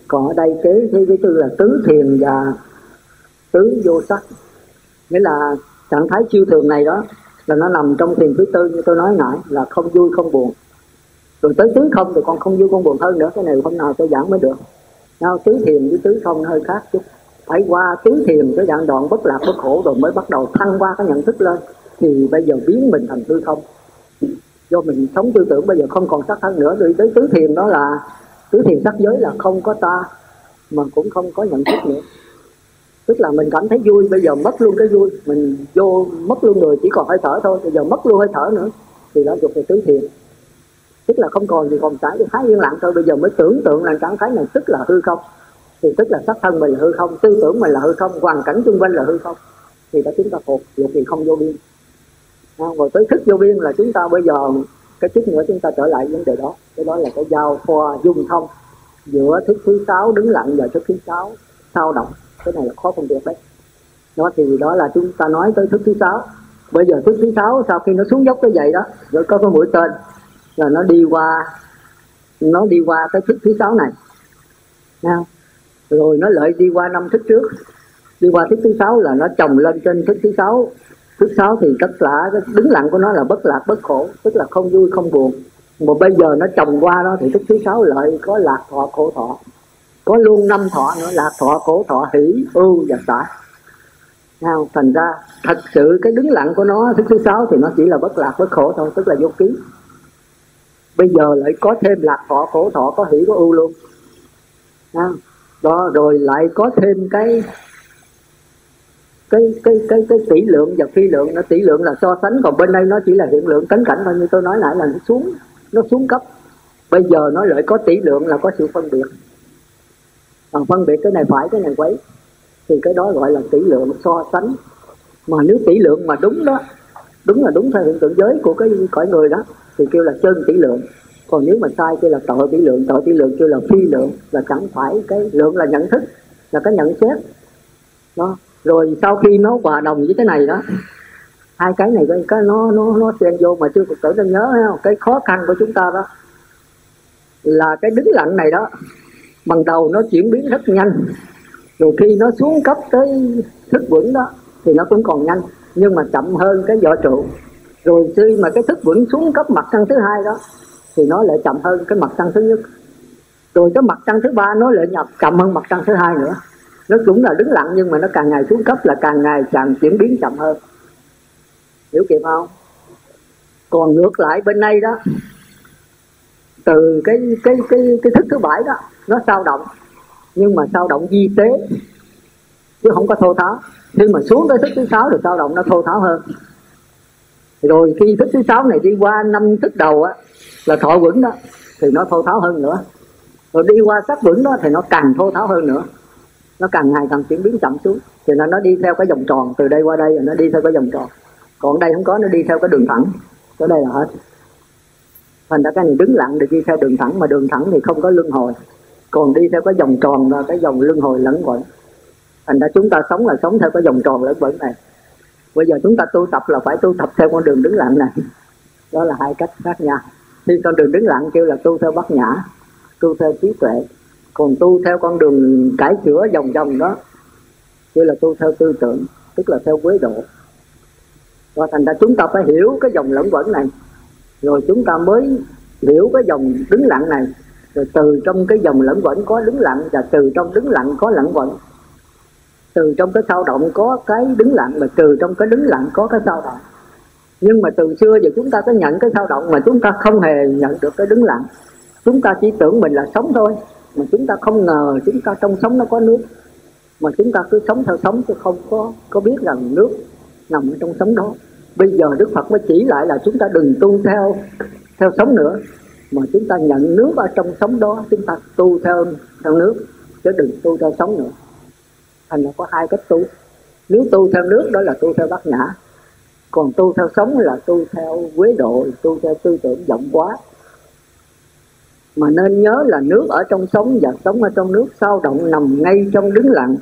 S1: Còn ở đây kế thứ thứ tư là tứ thiền và tứ vô sắc. Nghĩa là trạng thái siêu thường này đó là nó nằm trong thiền thứ tư như tôi nói nãy là không vui không buồn. Rồi tới tứ không thì còn không vui không buồn hơn nữa cái này hôm nào tôi giảng mới được. Nào, tứ thiền với tứ không hơi khác chút. Phải qua tứ thiền cái dạng đoạn bất lạc bất khổ rồi mới bắt đầu thăng qua cái nhận thức lên thì bây giờ biến mình thành tư không. Do mình sống tư tưởng bây giờ không còn sắc thân nữa đi tới tứ thiền đó là tứ thiền sắc giới là không có ta mà cũng không có nhận thức nữa. Tức là mình cảm thấy vui bây giờ mất luôn cái vui mình vô mất luôn người chỉ còn hơi thở thôi bây giờ mất luôn hơi thở nữa thì đó dục về tứ thiền tức là không còn gì còn trái thái yên lặng thôi bây giờ mới tưởng tượng là trạng thái này tức là hư không? Thì tức là sắc thân mình là hư không, tư tưởng mình là hư không, hoàn cảnh xung quanh là hư không? Thì đã chúng ta phục, dục thì không vô biên. À, rồi tới thức vô biên là chúng ta bây giờ, cái chút nữa chúng ta trở lại vấn đề đó. Cái đó là cái giao thoa dung thông. Giữa thức thứ sáu đứng lặng và thức thứ sáu sao động. Cái này là khó phân biệt đấy. Nó thì đó là chúng ta nói tới thức thứ sáu. Bây giờ thức thứ sáu sau khi nó xuống dốc cái vậy đó, rồi có cái mũi tên là nó đi qua, nó đi qua cái thức thứ sáu này. Nha. rồi nó lại đi qua năm thức trước. Đi qua thức thứ sáu là nó chồng lên trên thức thứ sáu. Thức sáu thì tất cả cái đứng lặng của nó là bất lạc, bất khổ, tức là không vui, không buồn. Mà bây giờ nó chồng qua đó thì thức thứ sáu lại có lạc thọ, khổ thọ. Có luôn năm thọ nữa, lạc thọ, khổ thọ, hỷ, ưu và xả nào thành ra thật sự cái đứng lặng của nó, thức thứ sáu thì nó chỉ là bất lạc, bất khổ thôi, tức là vô ký bây giờ lại có thêm lạc thọ khổ thọ, có hỷ, có ưu luôn. Đó, rồi lại có thêm cái cái cái cái cái tỷ lượng và phi lượng nó tỷ lượng là so sánh, còn bên đây nó chỉ là hiện lượng cánh cảnh thôi, như tôi nói lại là nó xuống nó xuống cấp. Bây giờ nó lại có tỷ lượng là có sự phân biệt. Còn phân biệt cái này phải, cái này quấy. Thì cái đó gọi là tỷ lượng so sánh. Mà nếu tỷ lượng mà đúng đó đúng là đúng theo hiện tượng giới của cái cõi người đó thì kêu là chân tỷ lượng. Còn nếu mà sai kêu là tội tỷ lượng tội tỷ lượng kêu là phi lượng là chẳng phải cái lượng là nhận thức là cái nhận xét. Đó. Rồi sau khi nó hòa đồng với cái này đó hai cái này cái, nó nó nó xen vô mà chưa phật tử nên nhớ không? cái khó khăn của chúng ta đó là cái đứng lặng này đó bằng đầu nó chuyển biến rất nhanh. Rồi khi nó xuống cấp tới thức vững đó thì nó cũng còn nhanh nhưng mà chậm hơn cái vỏ trụ. Rồi khi mà cái thức vững xuống cấp mặt trăng thứ hai đó, thì nó lại chậm hơn cái mặt trăng thứ nhất. Rồi cái mặt trăng thứ ba nó lại nhập chậm hơn mặt trăng thứ hai nữa. Nó cũng là đứng lặng nhưng mà nó càng ngày xuống cấp là càng ngày càng chuyển biến chậm hơn. Hiểu kịp không? Còn ngược lại bên đây đó, từ cái cái cái cái thức thứ bảy đó, nó sao động. Nhưng mà sao động di tế chứ không có thô tháo. Khi mà xuống tới thức thứ sáu thì dao động nó thô tháo hơn. Rồi khi thức thứ sáu này đi qua năm thức đầu á, là thọ vững đó, thì nó thô tháo hơn nữa. Rồi đi qua sắc vững đó thì nó càng thô tháo hơn nữa. Nó càng ngày càng chuyển biến chậm xuống. Thì là nó đi theo cái vòng tròn, từ đây qua đây rồi nó đi theo cái vòng tròn. Còn đây không có, nó đi theo cái đường thẳng. Tới đây là hết. Thành ra cái này đứng lặng được đi theo đường thẳng, mà đường thẳng thì không có luân hồi. Còn đi theo cái vòng tròn và cái vòng luân hồi lẫn quẩn thành ra chúng ta sống là sống theo cái vòng tròn lẫn quẩn này. Bây giờ chúng ta tu tập là phải tu tập theo con đường đứng lặng này. Đó là hai cách khác nhau. Đi con đường đứng lặng kêu là tu theo bát nhã, tu theo trí tuệ. Còn tu theo con đường cải chữa vòng vòng đó, kêu là tu theo tư tưởng, tức là theo quế độ. Và thành ra chúng ta phải hiểu cái dòng lẫn quẩn này. Rồi chúng ta mới hiểu cái dòng đứng lặng này. Rồi từ trong cái dòng lẫn quẩn có đứng lặng và từ trong đứng lặng có lẫn quẩn từ trong cái sao động có cái đứng lặng và từ trong cái đứng lặng có cái sao động. Nhưng mà từ xưa giờ chúng ta có nhận cái sao động mà chúng ta không hề nhận được cái đứng lặng. Chúng ta chỉ tưởng mình là sống thôi, mà chúng ta không ngờ chúng ta trong sống nó có nước. Mà chúng ta cứ sống theo sống chứ không có có biết rằng nước nằm ở trong sống đó. Bây giờ đức phật mới chỉ lại là chúng ta đừng tu theo theo sống nữa. Mà chúng ta nhận nước ở trong sống đó, chúng ta tu theo theo nước, chứ đừng tu theo sống nữa thành là có hai cách tu. Nếu tu theo nước đó là tu theo bát nhã. Còn tu theo sống là tu theo quế độ tu theo tư tưởng rộng quá mà nên nhớ là nước ở trong sống và sống ở trong nước sao động nằm ngay trong đứng lặng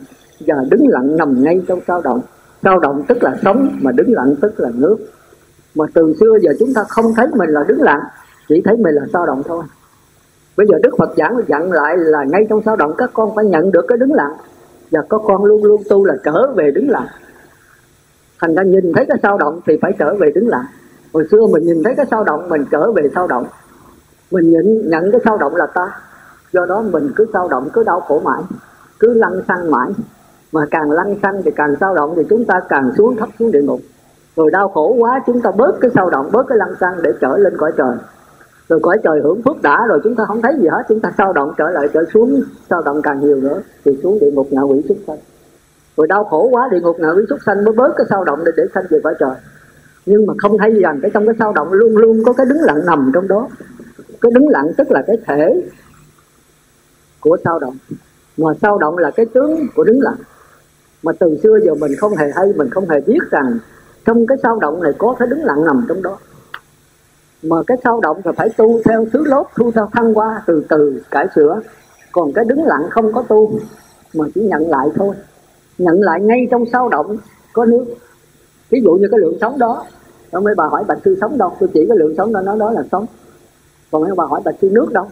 S1: và đứng lặng nằm ngay trong sao động. Sao động tức là sống mà đứng lặng tức là nước. Mà từ xưa giờ chúng ta không thấy mình là đứng lặng, chỉ thấy mình là sao động thôi. Bây giờ đức phật giảng dặn lại là ngay trong sao động các con phải nhận được cái đứng lặng và có con luôn luôn tu là trở về đứng lại. Thành ra nhìn thấy cái sao động thì phải trở về đứng lại. Hồi xưa mình nhìn thấy cái sao động mình trở về sao động. Mình nhận, nhận cái sao động là ta. Do đó mình cứ sao động cứ đau khổ mãi cứ lăn xăng mãi. Mà càng lăn xăng thì càng sao động thì chúng ta càng xuống thấp xuống địa ngục. Rồi đau khổ quá chúng ta bớt cái sao động bớt cái lăn xăng để trở lên cõi trời rồi cõi trời hưởng phước đã rồi, chúng ta không thấy gì hết. Chúng ta sao động trở lại, trở xuống, sao động càng nhiều nữa? Thì xuống địa ngục ngạ quỷ xuất sanh. Rồi đau khổ quá, địa ngục ngạ quỷ xuất sanh mới bớt cái sao động để để sanh về cõi trời. Nhưng mà không thấy rằng cái trong cái sao động luôn luôn có cái đứng lặng nằm trong đó. Cái đứng lặng tức là cái thể của sao động. Mà sao động là cái tướng của đứng lặng. Mà từ xưa giờ mình không hề hay, mình không hề biết rằng trong cái sao động này có cái đứng lặng nằm trong đó mà cái sao động thì phải tu theo thứ lốt tu theo thăng qua từ từ cải sửa. Còn cái đứng lặng không có tu mà chỉ nhận lại thôi. Nhận lại ngay trong sao động có nước. Ví dụ như cái lượng sống đó ông ấy bà hỏi bạch sư sống đâu? Tôi chỉ cái lượng sống đó nói đó là sống còn mấy bà hỏi bạch sư nước đâu?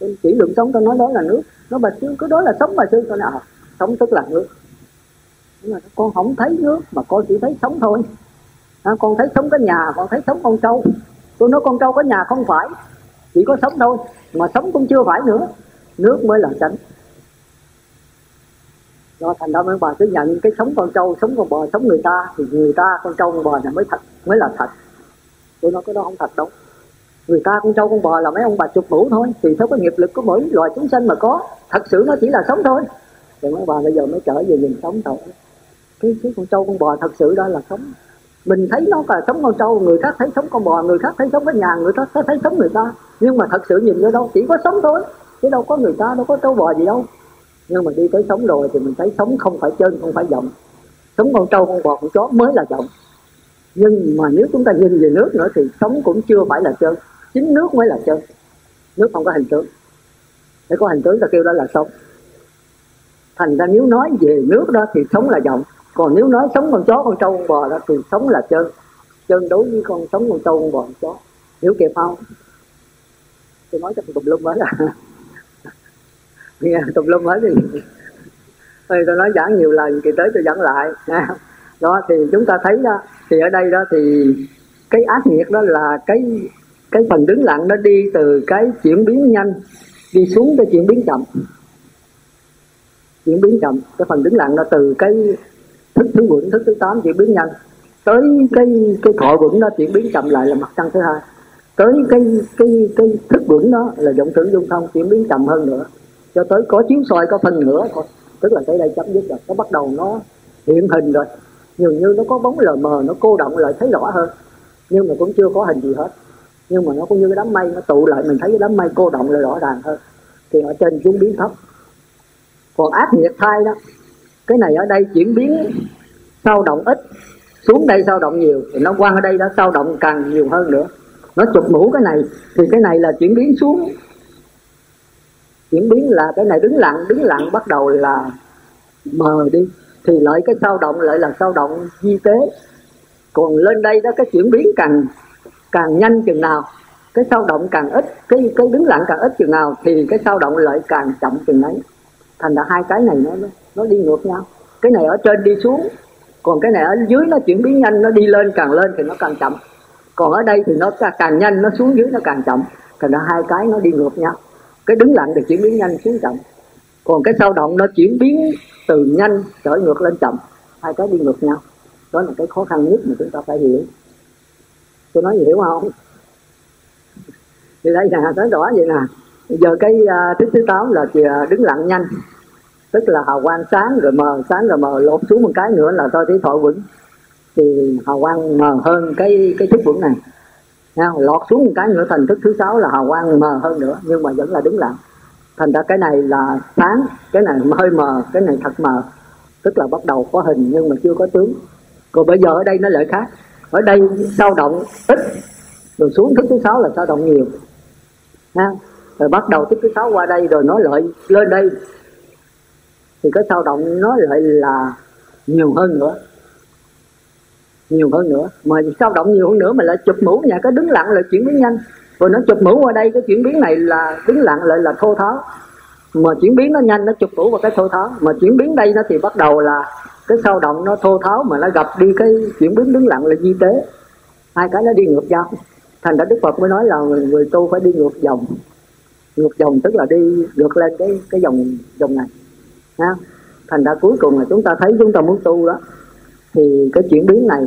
S1: Tôi chỉ lượng sống tôi nói đó là nước. Nó bạch sư cứ đó là sống bà sư tôi nói à, sống tức là nước. Nhưng mà con không thấy nước mà con chỉ thấy sống thôi. À, con thấy sống cái nhà con thấy sống con trâu tôi nói con trâu có nhà không phải chỉ có sống thôi mà sống cũng chưa phải nữa nước mới là chánh do thành ra mấy bà cứ nhận cái sống con trâu sống con bò sống người ta thì người ta con trâu con bò là mới thật mới là thật. Tôi nói cái đó không thật đâu. Người ta con trâu con bò là mấy ông bà chục mũ thôi thì theo cái nghiệp lực của mỗi loài chúng sinh mà có thật sự nó chỉ là sống thôi. Thì mấy bà bây giờ mới trở về nhìn sống thôi. Cái, cái con trâu con bò thật sự đó là sống mình thấy nó là sống con trâu, người khác thấy sống con bò, người khác thấy sống cái nhà, người khác thấy sống người ta. Nhưng mà thật sự nhìn vô đâu, chỉ có sống thôi, chứ đâu có người ta, đâu có trâu bò gì đâu. Nhưng mà đi tới sống rồi thì mình thấy sống không phải chân, không phải giọng. Sống con trâu, con bò, con chó mới là giọng. Nhưng mà nếu chúng ta nhìn về nước nữa thì sống cũng chưa phải là chân, chính nước mới là chân. Nước không có hình tướng. Để có hình tướng ta kêu đó là sống. Thành ra nếu nói về nước đó thì sống là giọng còn nếu nói sống con chó, con trâu, con bò đó, thì sống là chân chân đối với con sống con trâu, con bò, con chó. Hiểu kịp không? Tôi nói cho tùm lum hết à nghe tùm lum hết thì thì tôi nói giảng nhiều lần thì tới tôi giảng lại. <laughs> Đó, thì chúng ta thấy đó, thì ở đây đó thì cái ác nghiệt đó là cái cái phần đứng lặng nó đi từ cái chuyển biến nhanh, đi xuống cái chuyển biến chậm. Chuyển biến chậm, cái phần đứng lặng nó từ cái thức thứ quẩn, thức thứ tám, chuyển biến nhanh. Tới cái cái thọ quẩn nó chuyển biến chậm lại là mặt trăng thứ hai. Tới cái cái cái thức quẩn đó là vọng tưởng dung thông, chuyển biến chậm hơn nữa. Cho tới có chiếu soi, có phân nữa thôi. Tức là tới đây chấm dứt rồi, nó bắt đầu nó hiện hình rồi. Dường như nó có bóng lờ mờ, nó cô động lại thấy rõ hơn. Nhưng mà cũng chưa có hình gì hết. Nhưng mà nó cũng như cái đám mây, nó tụ lại, mình thấy cái đám mây cô động lại rõ ràng hơn. Thì ở trên xuống biến thấp. Còn ác nhiệt thai đó cái này ở đây chuyển biến sao động ít, xuống đây sao động nhiều, thì nó quăng ở đây đó sao động càng nhiều hơn nữa. Nó chụp mũ cái này, thì cái này là chuyển biến xuống. Chuyển biến là cái này đứng lặng đứng lặng bắt đầu là mờ đi. Thì lại cái sao động lại là sao động di tế còn lên đây đó, cái chuyển biến càng càng nhanh chừng nào, cái sao động càng ít, cái cái đứng lặng càng ít chừng nào, thì cái sao động lại càng chậm chừng ấy thành ra hai cái này nó nó đi ngược nhau. Cái này ở trên đi xuống, còn cái này ở dưới nó chuyển biến nhanh, nó đi lên càng lên thì nó càng chậm. Còn ở đây thì nó càng nhanh, nó xuống dưới nó càng chậm. Thành ra hai cái nó đi ngược nhau. Cái đứng lặng thì chuyển biến nhanh xuống chậm. Còn cái sao động nó chuyển biến từ nhanh trở ngược lên chậm. Hai cái đi ngược nhau. Đó là cái khó khăn nhất mà chúng ta phải hiểu. Tôi nói gì hiểu không? Thì đây là nói rõ vậy nè giờ cái uh, thứ tám là chị đứng lặng nhanh. Tức là hào quang sáng rồi mờ sáng rồi mờ lột xuống một cái nữa là tôi thấy thọ vững. Thì hào quang mờ hơn cái cái thức vững này. Nha, lọt xuống một cái nữa thành thức thứ sáu là hào quang mờ hơn nữa nhưng mà vẫn là đứng lặng. Thành ra cái này là sáng cái này hơi mờ cái này thật mờ. Tức là bắt đầu có hình nhưng mà chưa có tướng. Còn bây giờ ở đây nó lại khác. Ở đây sao động ít rồi xuống thức thứ sáu là sao động nhiều. Ha rồi bắt đầu thức thứ sáu qua đây rồi nói lại lên đây. Thì cái sao động nói lại là nhiều hơn nữa. Nhiều hơn nữa. Mà sao động nhiều hơn nữa mà lại chụp mũ nhà cái đứng lặng lại chuyển biến nhanh. Rồi nó chụp mũ qua đây cái chuyển biến này là đứng lặng lại là thô tháo. Mà chuyển biến nó nhanh nó chụp mũ vào cái thô tháo. Mà chuyển biến đây nó thì bắt đầu là cái sao động nó thô tháo mà nó gặp đi cái chuyển biến đứng lặng là di tế. Hai cái nó đi ngược nhau. Thành ra đức phật mới nói là người, người tu phải đi ngược dòng ngược dòng tức là đi ngược lên cái cái dòng dòng này, ha? Thành ra cuối cùng là chúng ta thấy chúng ta muốn tu đó. Thì cái chuyển biến này,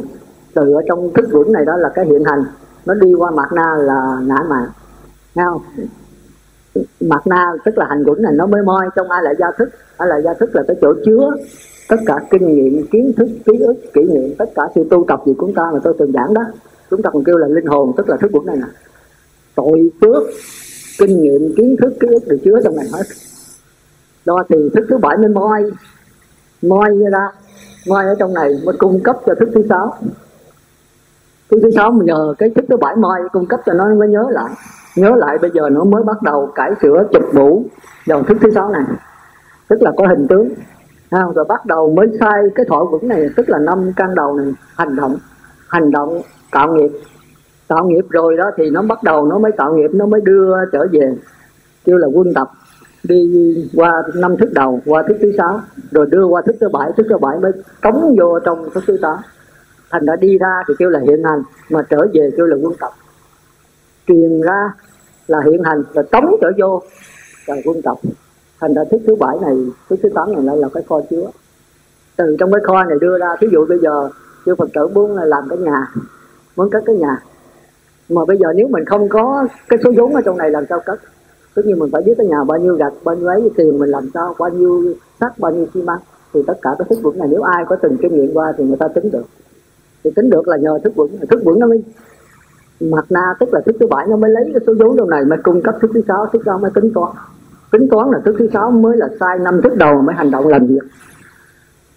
S1: từ ở trong thức vững này đó là cái hiện hành. Nó đi qua mặt na là ngã mạng nghe không? Mặt na tức là hành vững này, nó mới moi trong ai là gia thức. Ai là gia thức là cái chỗ chứa tất cả kinh nghiệm, kiến thức, ký ức, kỷ niệm, tất cả sự tu tập gì của chúng ta mà tôi từng giảng đó. Chúng ta còn kêu là linh hồn, tức là thức vững này nè. Tội trước kinh nghiệm kiến thức ký ức được chứa trong này hết. Đo tiền thức thứ bảy mới moi moi ra moi ở trong này mới cung cấp cho thức thứ sáu. Thức thứ sáu mình nhờ cái thức thứ bảy moi cung cấp cho nó mới nhớ lại. Nhớ lại bây giờ nó mới bắt đầu cải sửa chụp mũ dòng thức thứ sáu này. Tức là có hình tướng. À, rồi bắt đầu mới sai cái thọ vững này tức là năm căn đầu này hành động hành động tạo nghiệp tạo nghiệp rồi đó thì nó bắt đầu nó mới tạo nghiệp, nó mới đưa trở về, kêu là quân tập. Đi qua năm thức đầu, qua thức thứ sáu, rồi đưa qua thức thứ bảy, thức thứ bảy mới cống vô trong thức thứ tám thành đã đi ra thì kêu là hiện hành, mà trở về kêu là quân tập. Truyền ra là hiện hành rồi cống trở vô, là quân tập. Thành ra thức thứ bảy này, thức thứ tám này lại là cái kho chứa. Từ trong cái kho này đưa ra, thí dụ bây giờ, chư phật tử muốn làm cái nhà, muốn cất cái nhà mà bây giờ nếu mình không có cái số vốn ở trong này làm sao cất? Tất nhiên mình phải biết cái nhà bao nhiêu gạch, bao nhiêu ấy, tiền mình làm sao, bao nhiêu sắt bao nhiêu xi măng. Thì tất cả cái thức vững này, nếu ai có từng kinh nghiệm qua thì người ta tính được. Thì tính được là nhờ thức vững thức vững nó mới mặt na, tức là thức thứ bảy nó mới lấy cái số vốn trong này, mới cung cấp thức thứ sáu, thức sáu mới tính toán. Tính toán là thức thứ sáu mới là sai năm thức đầu mới hành động làm việc.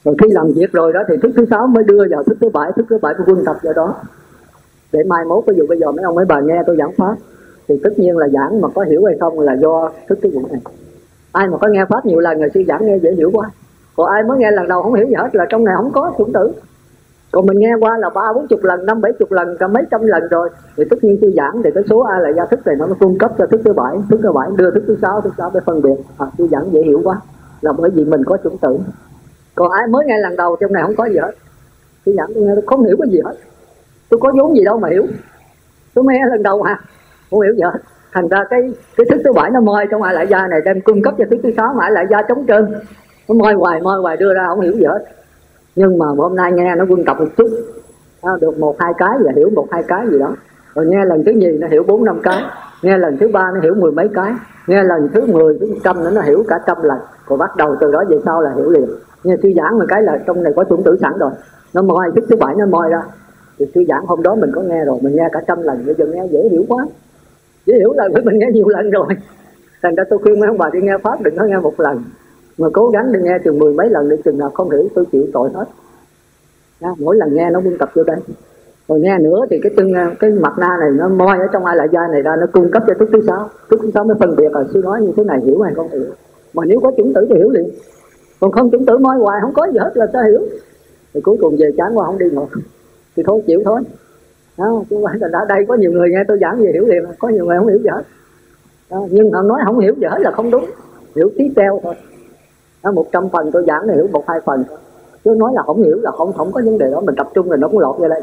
S1: Rồi khi làm việc rồi đó thì thức thứ sáu mới đưa vào thức thứ bảy, thức thứ bảy mới quân tập vào đó để mai mốt ví dụ bây giờ mấy ông mấy bà nghe tôi giảng pháp thì tất nhiên là giảng mà có hiểu hay không là do thức thứ vững này. Ai mà có nghe pháp nhiều lần người sư giảng nghe dễ hiểu quá. Còn ai mới nghe lần đầu không hiểu gì hết là trong này không có chủng tử. Còn mình nghe qua là ba bốn chục lần năm bảy chục lần cả mấy trăm lần rồi. Thì tất nhiên sư giảng thì cái số a là gia thức này nó cung cấp cho thức thứ bảy. Thức thứ bảy đưa thức thứ sáu thứ sáu để phân biệt. À, sư giảng dễ hiểu quá là bởi vì mình có chủng tử. Còn ai mới nghe lần đầu trong này không có gì hết. Sư giảng tôi nghe tôi không hiểu cái gì hết tôi có vốn gì đâu mà hiểu. Tôi mới lần đầu mà không hiểu gì hết thành ra cái cái thức thứ bảy nó moi trong ai lại gia này đem cung cấp cho thức thứ sáu mà lại gia trống trơn. Nó moi hoài moi hoài đưa ra không hiểu gì hết. Nhưng mà hôm nay nghe nó quân tập một chút. À, được một hai cái và hiểu một hai cái gì đó. Rồi nghe lần thứ nhì nó hiểu bốn năm cái. Nghe lần thứ ba nó hiểu mười mấy cái. Nghe lần thứ mười thứ trăm nữa nó hiểu cả trăm lần. Rồi bắt đầu từ đó về sau là hiểu liền. Nghe sư giảng một cái là trong này có chuẩn tử sẵn rồi. Nó moi thức thứ bảy nó moi ra thì sư giảng hôm đó mình có nghe rồi mình nghe cả trăm lần bây giờ nghe dễ hiểu quá. Dễ hiểu là mình nghe nhiều lần rồi. Thành ra tôi khuyên mấy ông bà đi nghe pháp đừng có nghe một lần. Mà cố gắng đi nghe chừng mười mấy lần để chừng nào không hiểu tôi chịu tội hết. Nha, mỗi lần nghe nó buôn tập vô đây. Rồi nghe nữa thì cái chân cái mặt na này nó moi ở trong ai lại da này ra nó cung cấp cho thức thứ sáu thức thứ sáu mới phân biệt là sư nói như thế này hiểu hay không hiểu. Mà nếu có chứng tử thì hiểu liền. Còn không chứng tử moi hoài không có gì hết là sao hiểu. Thì cuối cùng về chán qua không đi ngồi thì thôi chịu thôi. Đó, chứ phải là đã đây có nhiều người nghe tôi giảng về hiểu liền có nhiều người không hiểu gì hết đó, nhưng họ nói không hiểu gì hết là không đúng. Hiểu tí teo thôi. Một trăm phần tôi giảng là hiểu một hai phần chứ nói là không hiểu là không không có vấn đề đó mình tập trung là nó cũng lọt ra đây.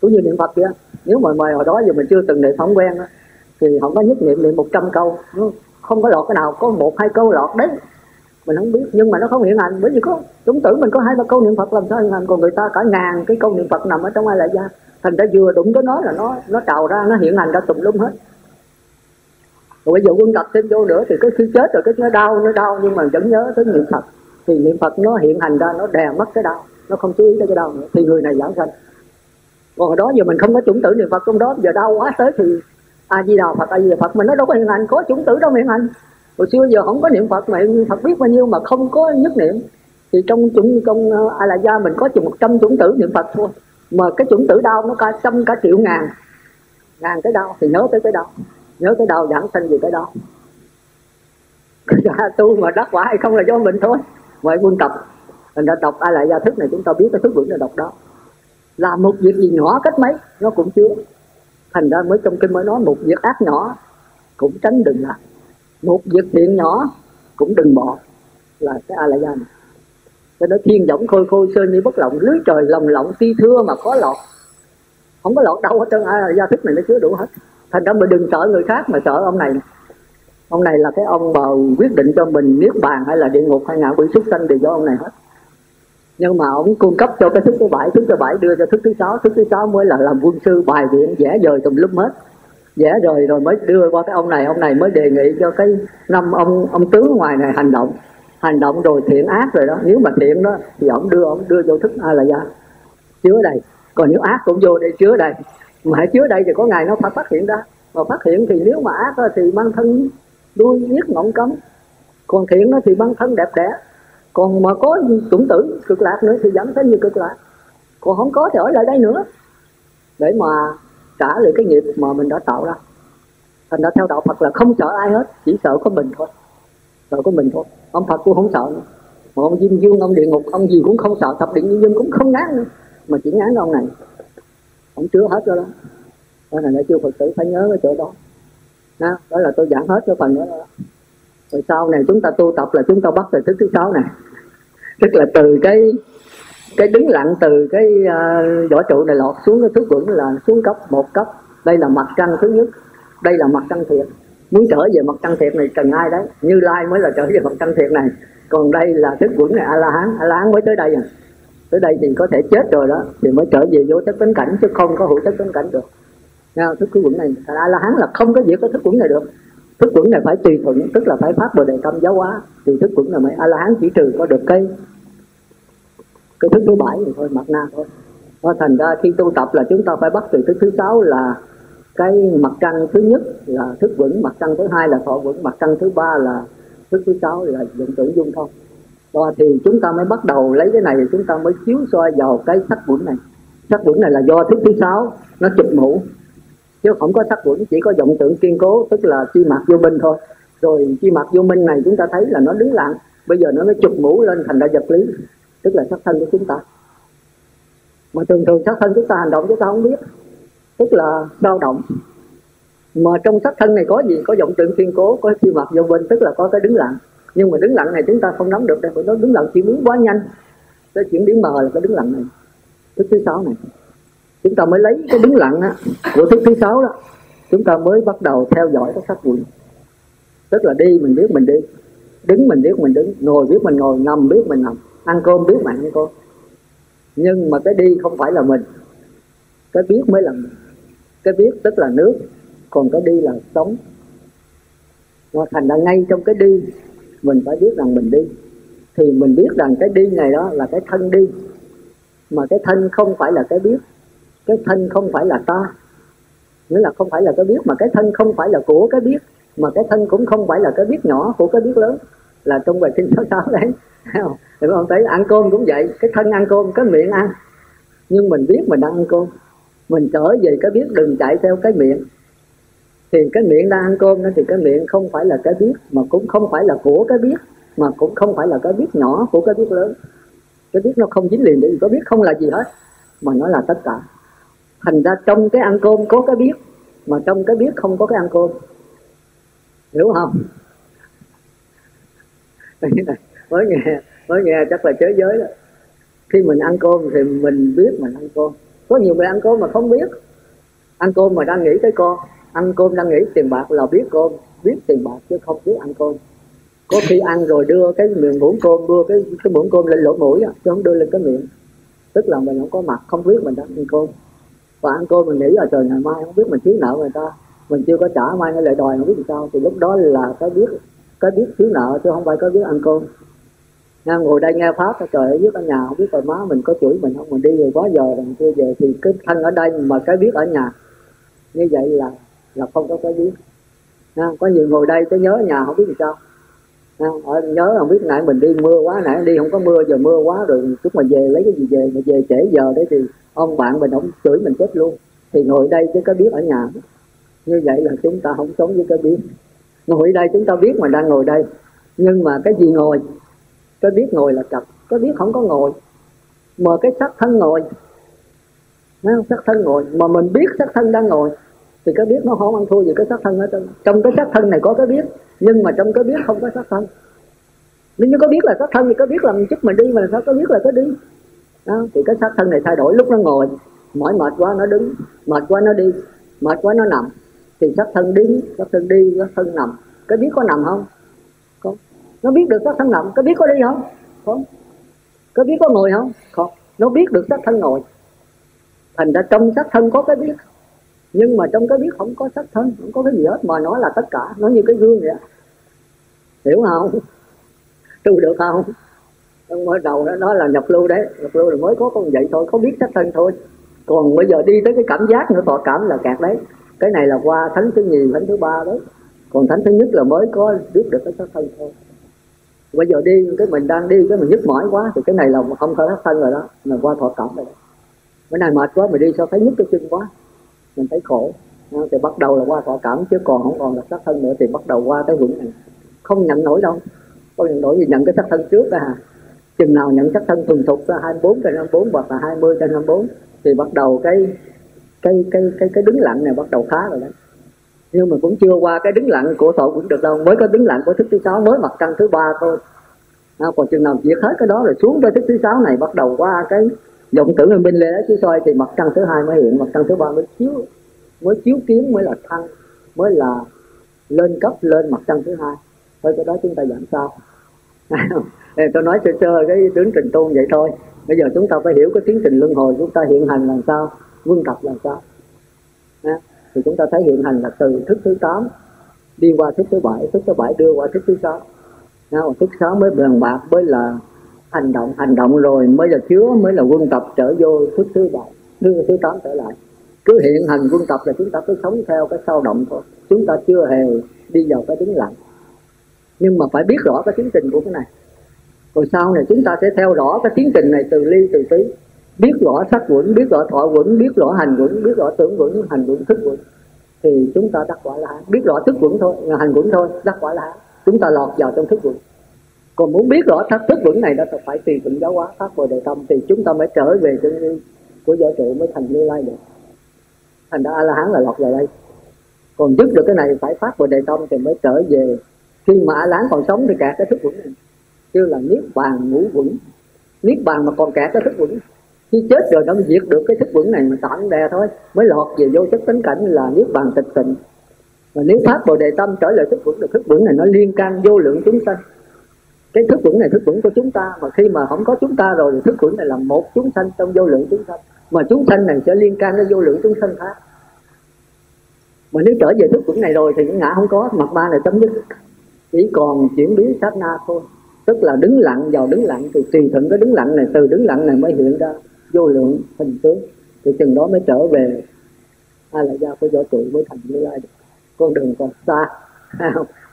S1: Cũng như niệm phật kia nếu mà mời hồi đó giờ mình chưa từng niệm không quen đó, thì không có nhất niệm niệm một trăm câu không có lọt cái nào có một hai câu lọt đấy mình không biết, nhưng mà nó không hiện hành. Bởi vì có, chúng tử mình có hai ba câu niệm phật làm sao hiện hành, còn người ta cả ngàn cái câu niệm phật nằm ở trong ai lại ra thành ra vừa đụng tới nó là nó nó trào ra, nó hiện hành ra tùm lum hết. Rồi bây giờ quân tập thêm vô nữa thì cái khi chết rồi, cái nó đau nó đau, nhưng mà vẫn nhớ tới niệm phật. Thì niệm phật nó hiện hành ra, nó đè mất cái đau, nó không chú ý tới cái đau nữa. Thì người này giảng sanh. Còn hồi đó giờ mình không có chủng tử niệm phật trong đó, giờ đau quá tới thì a di đà phật, a di đà phật mình nó đâu có hiện hành, có chủng tử đâu mà hiện hành hồi xưa giờ không có niệm phật mà phật biết bao nhiêu mà không có nhất niệm. Thì trong chủng công à, a la gia mình có chừng một trăm chủng tử niệm phật thôi. Mà cái chủng tử đau nó cả trăm cả triệu ngàn ngàn cái đau, thì nhớ tới cái đau. Nhớ cái đau giảng sanh gì cái đó tu mà đắc quả hay không là do mình thôi. Ngoại quân tập. Mình đã đọc ai lại gia thức này chúng ta biết cái thức vững là đọc đó. Làm một việc gì nhỏ cách mấy, nó cũng chứa thành ra mới trong kinh mới nói một việc ác nhỏ cũng tránh đừng làm một việc thiện nhỏ cũng đừng bỏ, là cái a la gia này. Cho nó thiên võng khôi khôi sơn như bất lộng lưới trời lồng lộng ti thưa mà khó lọt. Không có lọt đâu hết trơn ai gia thức này nó chứa đủ hết. Thành ra mình đừng sợ người khác mà sợ ông này. Ông này là cái ông mà quyết định cho mình niết bàn hay là địa ngục hay ngạ quỷ súc sanh thì do ông này hết. Nhưng mà ông cung cấp cho cái thức thứ bảy, thức thứ bảy đưa cho thức thứ sáu, thức thứ sáu mới là làm quân sư bài viện vẽ dời tùm lum hết vẽ rồi rồi mới đưa qua cái ông này. Ông này mới đề nghị cho cái năm ông ông tướng ngoài này hành động. Hành động rồi thiện ác rồi đó. Nếu mà thiện đó, thì ông đưa ông đưa vô thức a là gia. Chứa đây còn nếu ác cũng vô đây, chứa đây mà hãy chứa đây thì có ngày nó phải phát hiện ra. Mà phát hiện thì nếu mà ác thì mang thân đuôi giết ngọn cấm. Còn thiện thì mang thân đẹp đẽ. Còn mà có chủng tử, cực lạc nữa thì dẫn tới như cực lạc. Còn không có thì ở lại đây nữa. Để mà trả lại cái nghiệp mà mình đã tạo ra. Thành ra theo đạo Phật là không sợ ai hết chỉ sợ có mình thôi. Sợ có mình thôi. Ông Phật cũng không sợ nữa. Mà ông Diêm Dương ông địa ngục ông gì cũng không sợ thập điện nhân dân cũng không ngán nữa mà chỉ ngán ông này. Ông chứa hết rồi đó. Đó là chưa phật tử phải nhớ cái chỗ đó. Đó, đó là tôi giảng hết cái phần đó, đó. Rồi sau này chúng ta tu tập là chúng ta bắt từ thức thứ sáu này. <laughs> Tức là từ cái cái đứng lặng từ cái uh, vỏ trụ này lọt xuống cái thức quẩn là xuống cấp một cấp đây là mặt trăng thứ nhất. Đây là mặt trăng thiệt. Muốn trở về mặt trăng thiệt này cần ai đấy? Như lai mới là trở về mặt trăng thiệt này. Còn đây là thức quẩn này a la hán a la hán mới tới đây à. Tới đây thì có thể chết rồi đó. Thì mới trở về vô tất tính cảnh chứ không có hữu tất tính cảnh được. Nha, thức quẩn này a la hán là không có việc có thức quẩn này được. Thức quẩn này phải tùy thuận tức là phải phát bồ đề tâm giáo hóa. Thì thức quẩn này mới a la hán chỉ trừ có được cái thức thứ bảy thì thôi, mặt na thôi. Nó thành ra khi tu tập là chúng ta phải bắt từ thức thứ sáu là cái mặt trăng thứ nhất là thức vững, mặt trăng thứ hai là thọ vững, mặt trăng thứ ba là thức thứ sáu là dụng tưởng dung thông đó thì chúng ta mới bắt đầu lấy cái này thì chúng ta mới chiếu soi vào cái sắc vững này. Sắc vững này là do thức thứ sáu, nó chụp mũ. Chứ không có sắc vững, chỉ có vọng tưởng kiên cố, tức là chi mạc vô minh thôi. Rồi chi mạc vô minh này chúng ta thấy là nó đứng lặng. Bây giờ nó mới chụp mũ lên thành ra vật lý tức là sắc thân của chúng ta. Mà thường thường sắc thân chúng ta hành động chúng ta không biết. Tức là dao động. Mà trong sắc thân này có gì? Có vọng tượng kiên cố có chi mặt vô bên tức là có cái đứng lặng. Nhưng mà đứng lặng này chúng ta không nắm được đây phải nó đứng lặng chỉ muốn quá nhanh. Cái chuyển biến mờ là cái đứng lặng này. Thức thứ sáu này. Chúng ta mới lấy cái đứng lặng á, của thức thứ sáu đó chúng ta mới bắt đầu theo dõi các sắc quỷ. Tức là đi mình biết mình đi. Đứng mình biết mình đứng. Ngồi biết mình ngồi. Nằm biết mình nằm ăn cơm biết mình ăn cơm nhưng mà cái đi không phải là mình. Cái biết mới là mình. Cái biết tức là nước, còn cái đi là sống. Và thành ra ngay trong cái đi, mình phải biết rằng mình đi. Thì mình biết rằng cái đi này đó là cái thân đi. Mà cái thân không phải là cái biết, cái thân không phải là ta. Nghĩa là không phải là cái biết, mà cái thân không phải là của cái biết, mà cái thân cũng không phải là cái biết nhỏ của cái biết lớn là trong bài kinh số sáu đấy. Thì không thấy ăn cơm cũng vậy, cái thân ăn cơm, cái miệng ăn. Nhưng mình biết mình đang ăn cơm. Mình trở về cái biết đừng chạy theo cái miệng. Thì cái miệng đang ăn cơm đó thì cái miệng không phải là cái biết, mà cũng không phải là của cái biết, mà cũng không phải là cái biết nhỏ của cái biết lớn. Cái biết nó không dính liền để có biết, không là gì hết, mà nó là tất cả. Thành ra trong cái ăn cơm có cái biết, mà trong cái biết không có cái ăn cơm. Hiểu không? Mới nghe mới nghe chắc là thế giới đó. Khi mình ăn cơm thì mình biết mình ăn cơm. Có nhiều người ăn cơm mà không biết. Ăn cơm mà đang nghĩ tới con, ăn cơm đang nghĩ tiền bạc là biết cơm, biết tiền bạc chứ không biết ăn cơm. Có khi ăn rồi đưa cái miệng muỗng cơm, đưa cái cái muỗng cơm lên lỗ mũi á, chứ không đưa lên cái miệng. Tức là mình không có mặt, không biết mình đang ăn cơm. Và ăn cơm mình nghĩ là trời ngày mai không biết mình thiếu nợ người ta. Mình chưa có trả, mai nó lại đòi không biết làm sao. Thì lúc đó là cái biết có biết thiếu nợ chứ không phải có biết ăn cơm. Nha, ngồi đây nghe pháp trời ơi biết ở nhà không biết rồi má mình có chửi mình không? Mình đi rồi quá giờ rồi chưa về thì cái thân ở đây mà cái biết ở nhà. Như vậy là là không có cái biết. Nha, có nhiều ngồi đây tới nhớ ở nhà không biết làm sao. Nha, nhớ không biết nãy mình đi mưa quá nãy đi không có mưa giờ mưa quá rồi chút mình về lấy cái gì về mà về trễ giờ đấy thì ông bạn mình ông chửi mình chết luôn. Thì ngồi đây chứ có biết ở nhà. Như vậy là chúng ta không sống với cái biết ngồi đây chúng ta biết mà đang ngồi đây. Nhưng mà cái gì ngồi? Cái biết ngồi là trật cái biết không có ngồi. Mà cái sắc thân ngồi. Sắc thân ngồi. Mà mình biết sắc thân đang ngồi thì cái biết nó không ăn thua gì cái sắc thân ở trong trong cái sắc thân này có cái biết nhưng mà trong cái biết không có sắc thân. Nếu như có biết là sắc thân thì có biết làm chút mình đi mà sao có biết là có đi? Đó, thì cái sắc thân này thay đổi lúc nó ngồi mỏi mệt quá nó đứng mệt quá nó đi mệt quá nó nằm thì sắc thân đi sắc thân đi sắc thân nằm. Cái biết có nằm không? Không nó biết được sắc thân nằm cái biết có đi không? Không cái biết có ngồi không? Không nó biết được sắc thân ngồi. Thành ra trong sắc thân có cái biết. Nhưng mà trong cái biết không có sắc thân không có cái gì hết mà nó là tất cả. Nó như cái gương vậy hiểu không? <laughs> Tu được không? Trong mới đầu đó, đó là nhập lưu đấy. Nhập lưu là mới có con vậy thôi có biết sắc thân thôi. Còn bây giờ đi tới cái cảm giác nữa thọ cảm là kẹt đấy cái này là qua thánh thứ nhì, thánh thứ ba đấy. Còn thánh thứ nhất là mới có biết được cái sát thân thôi. Bây giờ đi, cái mình đang đi, cái mình nhức mỏi quá, thì cái này là không có sát thân rồi đó. Mà qua thọ cảm rồi bữa nay mệt quá, mình đi sao thấy nhức cái chân quá. Mình thấy khổ. Thì bắt đầu là qua thọ cảm, chứ còn không còn là sát thân nữa, thì bắt đầu qua cái vững này. Không nhận nổi đâu. Không nhận nổi gì nhận cái sát thân trước ra chừng nào nhận sát thân thuần thục ra 24 trên 54 hoặc là 20 trên 24 thì bắt đầu cái cái cái cái cái đứng lặng này bắt đầu khá rồi đấy nhưng mà cũng chưa qua cái đứng lặng của tội cũng được đâu. Mới có đứng lặng của thức thứ sáu mới mặt trăng thứ ba thôi. À, còn chừng nào diệt hết cái đó rồi xuống tới thức thứ sáu này bắt đầu qua cái vọng tưởng ở bên lê đó chứ soi thì mặt trăng thứ hai mới hiện mặt trăng thứ ba mới chiếu mới chiếu kiến mới là thăng mới là lên cấp lên mặt trăng thứ hai. Thôi cái đó chúng ta giảm sao. <laughs> Tôi nói sơ sơ cái tiến trình tu vậy thôi. Bây giờ chúng ta phải hiểu cái tiến trình luân hồi chúng ta hiện hành làm sao quân tập làm sao? À, thì chúng ta thấy hiện hành là từ thức thứ 8 đi qua thức thứ bảy thức thứ bảy đưa qua thức thứ sáu. À, thức sáu mới bàn bạc mới là hành động hành động rồi mới là chứa mới là quân tập trở vô thức thứ bảy thứ thứ tám trở lại. Cứ hiện hành quân tập là chúng ta cứ sống theo cái sao động thôi. Chúng ta chưa hề đi vào cái đứng lặng nhưng mà phải biết rõ cái tiến trình của cái này. Rồi sau này chúng ta sẽ theo rõ cái tiến trình này từ ly từ tí biết rõ sắc quẩn, biết rõ thọ quẩn, biết rõ hành quẩn, biết rõ tưởng quẩn, hành quẩn, thức quẩn. Thì chúng ta đắc quả la biết rõ thức quẩn thôi hành quẩn thôi, đắc quả la chúng ta lọt vào trong thức quẩn. Còn muốn biết rõ thất thức vững này đó thì phải tùy thuận giáo hóa pháp bồ đề tâm, thì chúng ta mới trở về chân như của võ trụ mới thành như lai được. Thành ra a la hán là lọt vào đây. Còn dứt được cái này phải phát bồ đề tâm thì mới trở về. Khi mà a la hán còn sống thì cả cái thức vững này. Kêu là niết bàn ngũ vững niết bàn mà còn cả cái thức vững khi chết rồi nó mới diệt được cái thức vững này mà tạm đè thôi. Mới lọt về vô chất tánh cảnh là niết bàn tịch tịnh. Và nếu phát bồ đề tâm trở lại thức vững được thức vững này nó liên can vô lượng chúng sanh. Cái thức vững này thức vững của chúng ta, mà khi mà không có chúng ta rồi thì thức vững này là một chúng sanh trong vô lượng chúng sanh. Mà chúng sanh này sẽ liên can với vô lượng chúng sanh khác. Mà nếu trở về thức vững này rồi thì những ngã không có, mặt ba này chấm dứt. Chỉ còn chuyển biến sát na thôi. Tức là đứng lặng, vào đứng lặng thì tùy thuận cái đứng lặng này, từ đứng lặng này mới hiện ra vô lượng hình tướng thì chừng đó mới trở về. Ai là gia của võ trụ mới thành như lai được. Con đường còn xa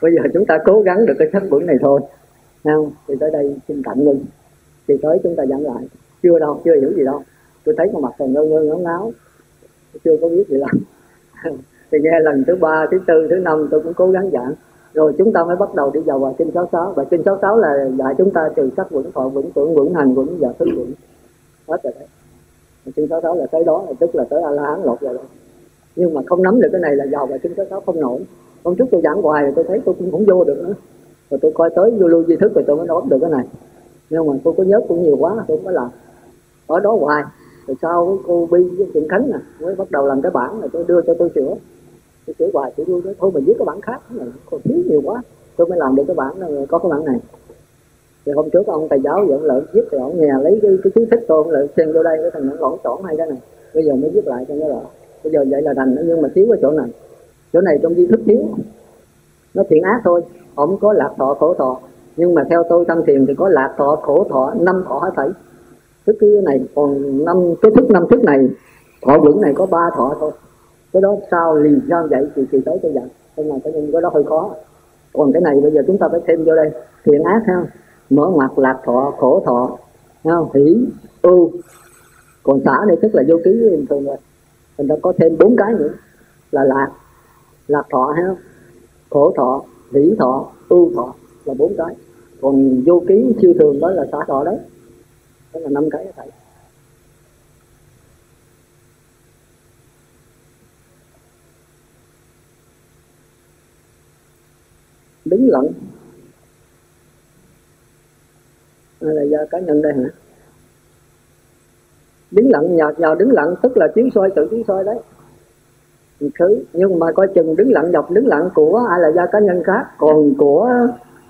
S1: bây giờ chúng ta cố gắng được cái sắc vững này thôi không? Thì tới đây xin tạm ngưng. Thì tới chúng ta giảng lại. Chưa đâu, chưa hiểu gì đâu. Tôi thấy con mặt còn ngơ ngơ ngáo ngáo. Chưa có biết gì lắm. <laughs> Thì nghe lần thứ ba, thứ tư, thứ năm tôi cũng cố gắng giảng. Rồi chúng ta mới bắt đầu đi vào bài kinh 66 và kinh 66 là dạy chúng ta từ sắc vững thọ vững tưởng vững hành vững và thức vững hết rồi đấy. Kinh 66 là tới đó là tức là tới a la hán lột rồi. Đó. nhưng mà không nắm được cái này là giàu và bài kinh 66 không nổi. Hôm trước tôi giảng hoài rồi, tôi thấy tôi cũng không vô được nữa. Rồi tôi coi tới vô lưu di thức rồi tôi mới nói được cái này. Nhưng mà tôi có nhớ cũng nhiều quá, tôi mới làm. Ở đó hoài. Rồi sau với cô bi với trịnh khánh nè, mới bắt đầu làm cái bản này, tôi đưa cho tôi sửa. Tôi sửa hoài, tôi đưa thôi mình viết cái bản khác này còn thiếu nhiều quá, tôi mới làm được cái bản này, có cái bản này thì hôm trước ông thầy giáo dẫn lợi viết thì ông nhà lấy cái cái chú thích tôi ông lợi xem vô đây, cái thằng nó lỏng trỏn hay cái này. Bây giờ mới viết lại cho nó rõ. Bây giờ vậy là thành nhưng mà thiếu cái chỗ này. Chỗ này trong di thức thiếu. Nó thiện ác thôi. Ông có lạc thọ, khổ thọ. Nhưng mà theo tôi tăng thiền thì có lạc thọ, khổ thọ, năm thọ hết thảy. Thức cái này, còn năm, cái thức năm thức này, thọ vững này có ba thọ thôi. Cái đó sao liền sao vậy? Thì kỳ tới tôi dặn. Nên là cái nhưng cái đó hơi khó. Còn cái này bây giờ chúng ta phải thêm vô đây. Thiện ác ha mở mặt lạc thọ, khổ thọ. Không? Hỷ, ưu. Còn xã này tức là vô ký bình thường rồi mình đã có thêm bốn cái nữa. Là lạc. Lạc thọ ha khổ thọ, hỷ thọ, ưu thọ. Là bốn cái. Còn vô ký, siêu thường đó là xã thọ đấy. Đó là năm cái thầy. Đứng lặng hay là do cá nhân đây hả? Đứng lặng nhạt nhào đứng lặng, tức là chiếu soi, tự chiếu soi đấy. Thứ, nhưng mà coi chừng đứng lặng dọc đứng lặng của ai là do cá nhân khác? Còn của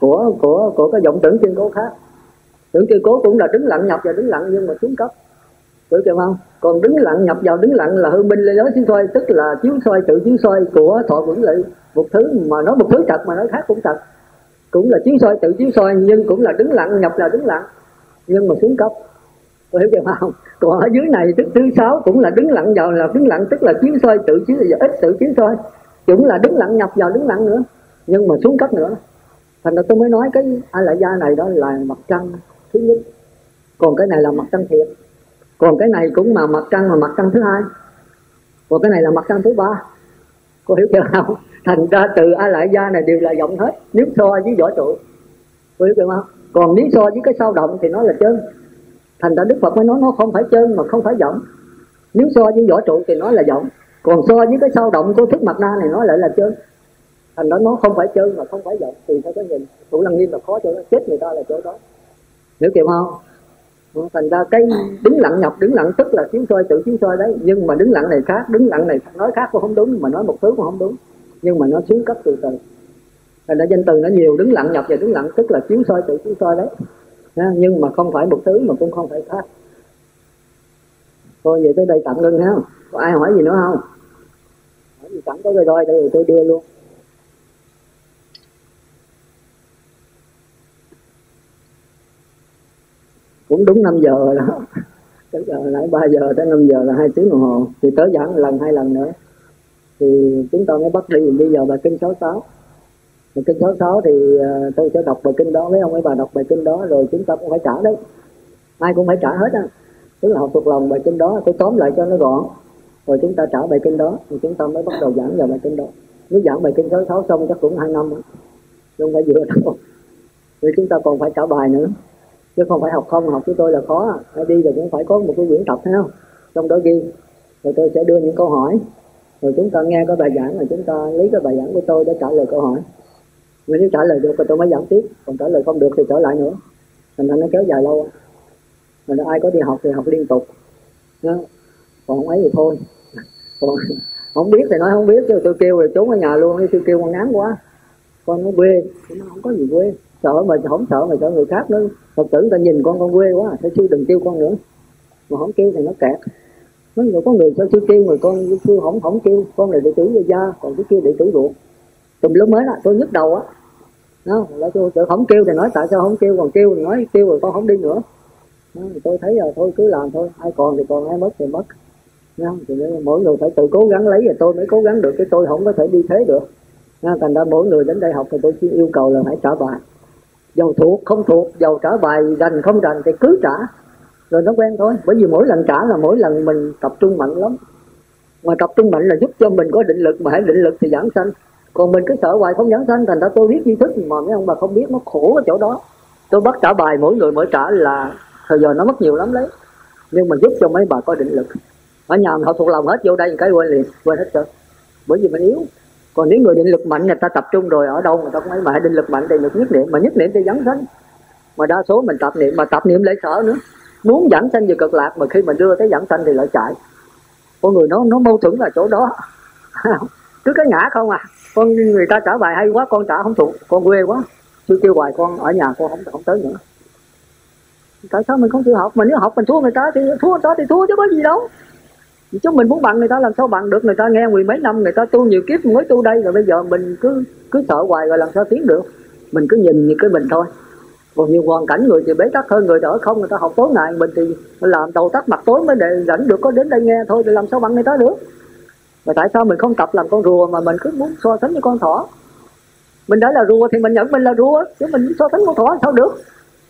S1: của của của cái vọng tưởng kiên cố khác. Tưởng kiên cố cũng là đứng lặng nhập vào đứng lặng, nhưng mà xuống cấp. Hiểu chưa không? Còn đứng lặng nhập vào đứng lặng là hư minh lên đó chiếu soi, tức là chiếu soi, tự chiếu soi của thọ vững lự một thứ mà nói một thứ thật, mà nói khác cũng thật cũng là chiếu soi, tự chiếu soi, nhưng cũng là đứng lặng nhập là đứng lặng. Nhưng mà xuống cấp, có hiểu chưa không? Còn ở dưới này tức thứ sáu cũng là đứng lặng vào là đứng lặng, tức là chiếu soi, tự chiếu soi ít tự chiếu soi. Cũng là đứng lặng nhập vào đứng lặng nữa. Nhưng mà xuống cấp nữa. Thành ra tôi mới nói cái ai lại gia này đó là mặt trăng thứ nhất. Còn cái này là mặt trăng thiệt. Còn cái này cũng mà mặt trăng mà mặt trăng thứ hai. Còn cái này là mặt trăng thứ ba. Cô hiểu chưa không? Thành ra từ a lại gia này đều là giọng hết, nếu so với võ trụ. Có hiểu chưa không còn nếu so với cái sao động thì nó là chân. Thành ra đức phật mới nói nó không phải chân mà không phải giọng. Nếu so với võ trụ thì nó là giọng. Còn so với cái sao động của thức mặt na này nó lại là chân. Thành đó nó không phải chân mà không phải giọng thì theo cái nhìn. Thủ lăng nghiêm là khó cho nó, chết người ta là chỗ đó. Hiểu kịp không thành ra cái đứng lặng nhập đứng lặng tức là chiếu soi tự chiếu soi đấy. Nhưng mà đứng lặng này khác, đứng lặng này nói khác cũng không đúng, mà nói một thứ cũng không đúng nhưng mà nó xuống cấp từ từ. Thành ra danh từ nó nhiều, đứng lặng nhập và đứng lặng, tức là chiếu soi tự chiếu soi đấy. Nhưng mà không phải một thứ mà cũng không phải khác. Thôi vậy tới đây tạm ngưng ha. Có ai hỏi gì nữa không? Hỏi gì chẳng có rồi rồi, đây tôi đưa luôn. Cũng đúng 5 giờ rồi đó. <laughs> Tới giờ nãy 3 giờ tới 5 giờ là hai tiếng đồng hồ. Thì tới giảng lần, hai lần nữa thì chúng ta mới bắt đi. Bây giờ bài kinh 66 bài kinh 66 thì à, tôi sẽ đọc bài kinh đó với ông ấy. Bà đọc bài kinh đó rồi chúng ta cũng phải trả đấy. Ai cũng phải trả hết á. Tức là học thuộc lòng bài kinh đó, tôi tóm lại cho nó gọn. Rồi chúng ta trả bài kinh đó, thì chúng ta mới bắt đầu giảng vào bài kinh đó. Nếu giảng bài kinh 66 xong chắc cũng hai năm không phải vừa đâu. Vì chúng ta còn phải trả bài nữa. Chứ không phải học không, học với tôi là khó. Đi rồi cũng phải có một cái quyển tập, thấy không? Trong đó ghi. Rồi tôi sẽ đưa những câu hỏi rồi chúng ta nghe cái bài giảng rồi chúng ta lấy cái bài giảng của tôi để trả lời câu hỏi. Mà nếu trả lời được thì tôi mới giảng tiếp, còn trả lời không được thì trở lại nữa. Thành ra nó kéo dài lâu. Mình ai có đi học thì học liên tục. Đó. còn không ấy thì thôi. Còn <laughs> không biết thì nói không biết, chứ tôi kêu rồi trốn ở nhà luôn tôi kêu con ngán quá. Con nó quê nó không có gì quê. Sợ mà không sợ mà sợ người khác nữa. Phật tử ta nhìn con con quê quá thôi chứ đừng kêu con nữa. Mà không kêu thì nó kẹt nói người có người sao chưa kêu người con chưa không không kêu. Con này đệ tử gia gia còn cái kia đệ tử ruột. Tùm lúc mới đó tôi nhức đầu á. Đó là tôi, tôi không kêu thì nói tại sao không kêu? Còn kêu thì nói kêu rồi con không đi nữa. Đó, thì tôi thấy là thôi cứ làm thôi. Ai còn thì còn ai mất thì mất. Đó, thì mỗi người phải tự cố gắng lấy rồi tôi mới cố gắng được. Cái tôi không có thể đi thế được. Đó, thành ra mỗi người đến đây học thì tôi chỉ yêu cầu là phải trả bài. Dầu thuộc không thuộc dầu trả bài rành không rành thì cứ trả rồi nó quen thôi, bởi vì mỗi lần trả là mỗi lần mình tập trung mạnh lắm. Mà tập trung mạnh là giúp cho mình có định lực, mà hãy định lực thì giảng sanh. Còn mình cứ sợ hoài không giảng sanh, thành ra tôi biết tri thức, mà mấy ông bà không biết, nó khổ ở chỗ đó. Tôi bắt trả bài, mỗi người mỗi trả là thời giờ nó mất nhiều lắm đấy. Nhưng mà giúp cho mấy bà có định lực. Ở nhà họ thuộc lòng hết, vô đây cái quên liền, quên hết rồi bởi vì mình yếu. Còn nếu người định lực mạnh, người ta tập trung rồi, ở đâu người ta cũng ấy, mà định lực mạnh thì được nhất niệm. Mà nhất niệm thì dẫn sanh. Mà đa số mình tập niệm, mà tập niệm lấy sợ nữa muốn dẫn sanh về cực lạc, mà khi mình đưa tới dẫn sanh thì lại chạy. Con người nó nó mâu thuẫn là chỗ đó. <laughs> Cứ cái ngã không à. Con người ta trả bài hay quá, con trả không thuộc. Con quê quá. Chưa kêu hoài con ở nhà con không không tới nữa. Tại sao mình không chịu học? Mà nếu học mình thua người ta thì thua người ta thì thua chứ có gì đâu. Chứ mình muốn bằng người ta làm sao bằng được? Người ta nghe mười mấy năm, người ta tu nhiều kiếp mới tu đây, rồi bây giờ mình cứ cứ sợ hoài rồi làm sao tiến được? Mình cứ nhìn như cái mình thôi còn nhiều hoàn cảnh người thì bế tắc hơn người đỡ không người ta học tối ngày. Mình thì làm đầu tắt mặt tối mới để rảnh được có đến đây nghe thôi thì làm sao bằng người ta được. Mà tại sao mình không tập làm con rùa mà mình cứ muốn so sánh với con thỏ? Mình đã là rùa thì mình nhận mình là rùa chứ mình so sánh con thỏ sao được?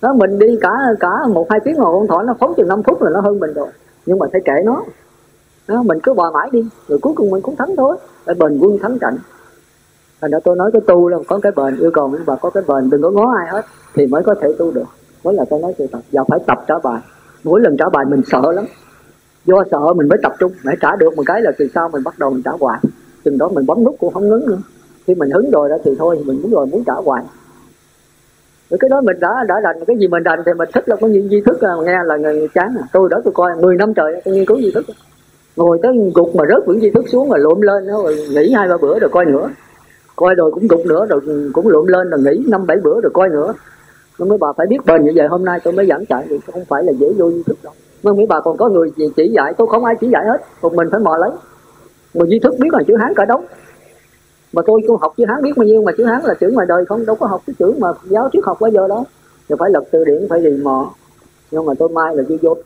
S1: Đó mình đi cả cả một hai tiếng ngồi con thỏ nó phóng chừng 5 phút là nó hơn mình rồi. Nhưng mà phải kệ nó. Đó, mình cứ bò mãi đi rồi cuối cùng mình cũng thắng thôi. Để bền quân thắng trận thành ra tôi nói cái tu là có cái bền yêu cầu nhưng mà có cái bền đừng có ngó ai hết thì mới có thể tu được. Mới là tôi nói sự tập giờ phải tập trả bài. Mỗi lần trả bài mình sợ lắm. Do sợ mình mới tập trung để trả được một cái là từ sau mình bắt đầu mình trả hoài. Chừng đó mình bấm nút cũng không ngứng nữa. Khi mình hứng rồi đó thì thôi mình muốn rồi muốn trả hoài. Rồi cái đó mình đã đã đành cái gì mình đành thì mình thích là có những di thức à, nghe là người chán à. tôi đó tôi coi 10 năm trời tôi nghiên cứu di thức ngồi tới gục mà rớt những di thức xuống rồi lộn lên rồi nghỉ hai ba bữa rồi coi nữa coi rồi cũng đục nữa, rồi cũng lượm lên rồi nghỉ năm, bảy bữa rồi coi nữa. Nên mấy bà phải biết bền như vậy, hôm nay tôi mới giảng chạy thì không phải là dễ vô duy thức đâu. Nên mấy bà còn có người gì chỉ dạy, tôi không ai chỉ dạy hết, một mình phải mò lấy. Mà duy thức biết là chữ hán cả đống. Mà tôi cũng học chữ hán biết bao nhiêu, mà chữ hán là chữ ngoài đời không, đâu có học cái chữ mà giáo triết học bao giờ đó thì phải lật từ điển, phải gì mò. Nhưng mà tôi mai là chưa vô.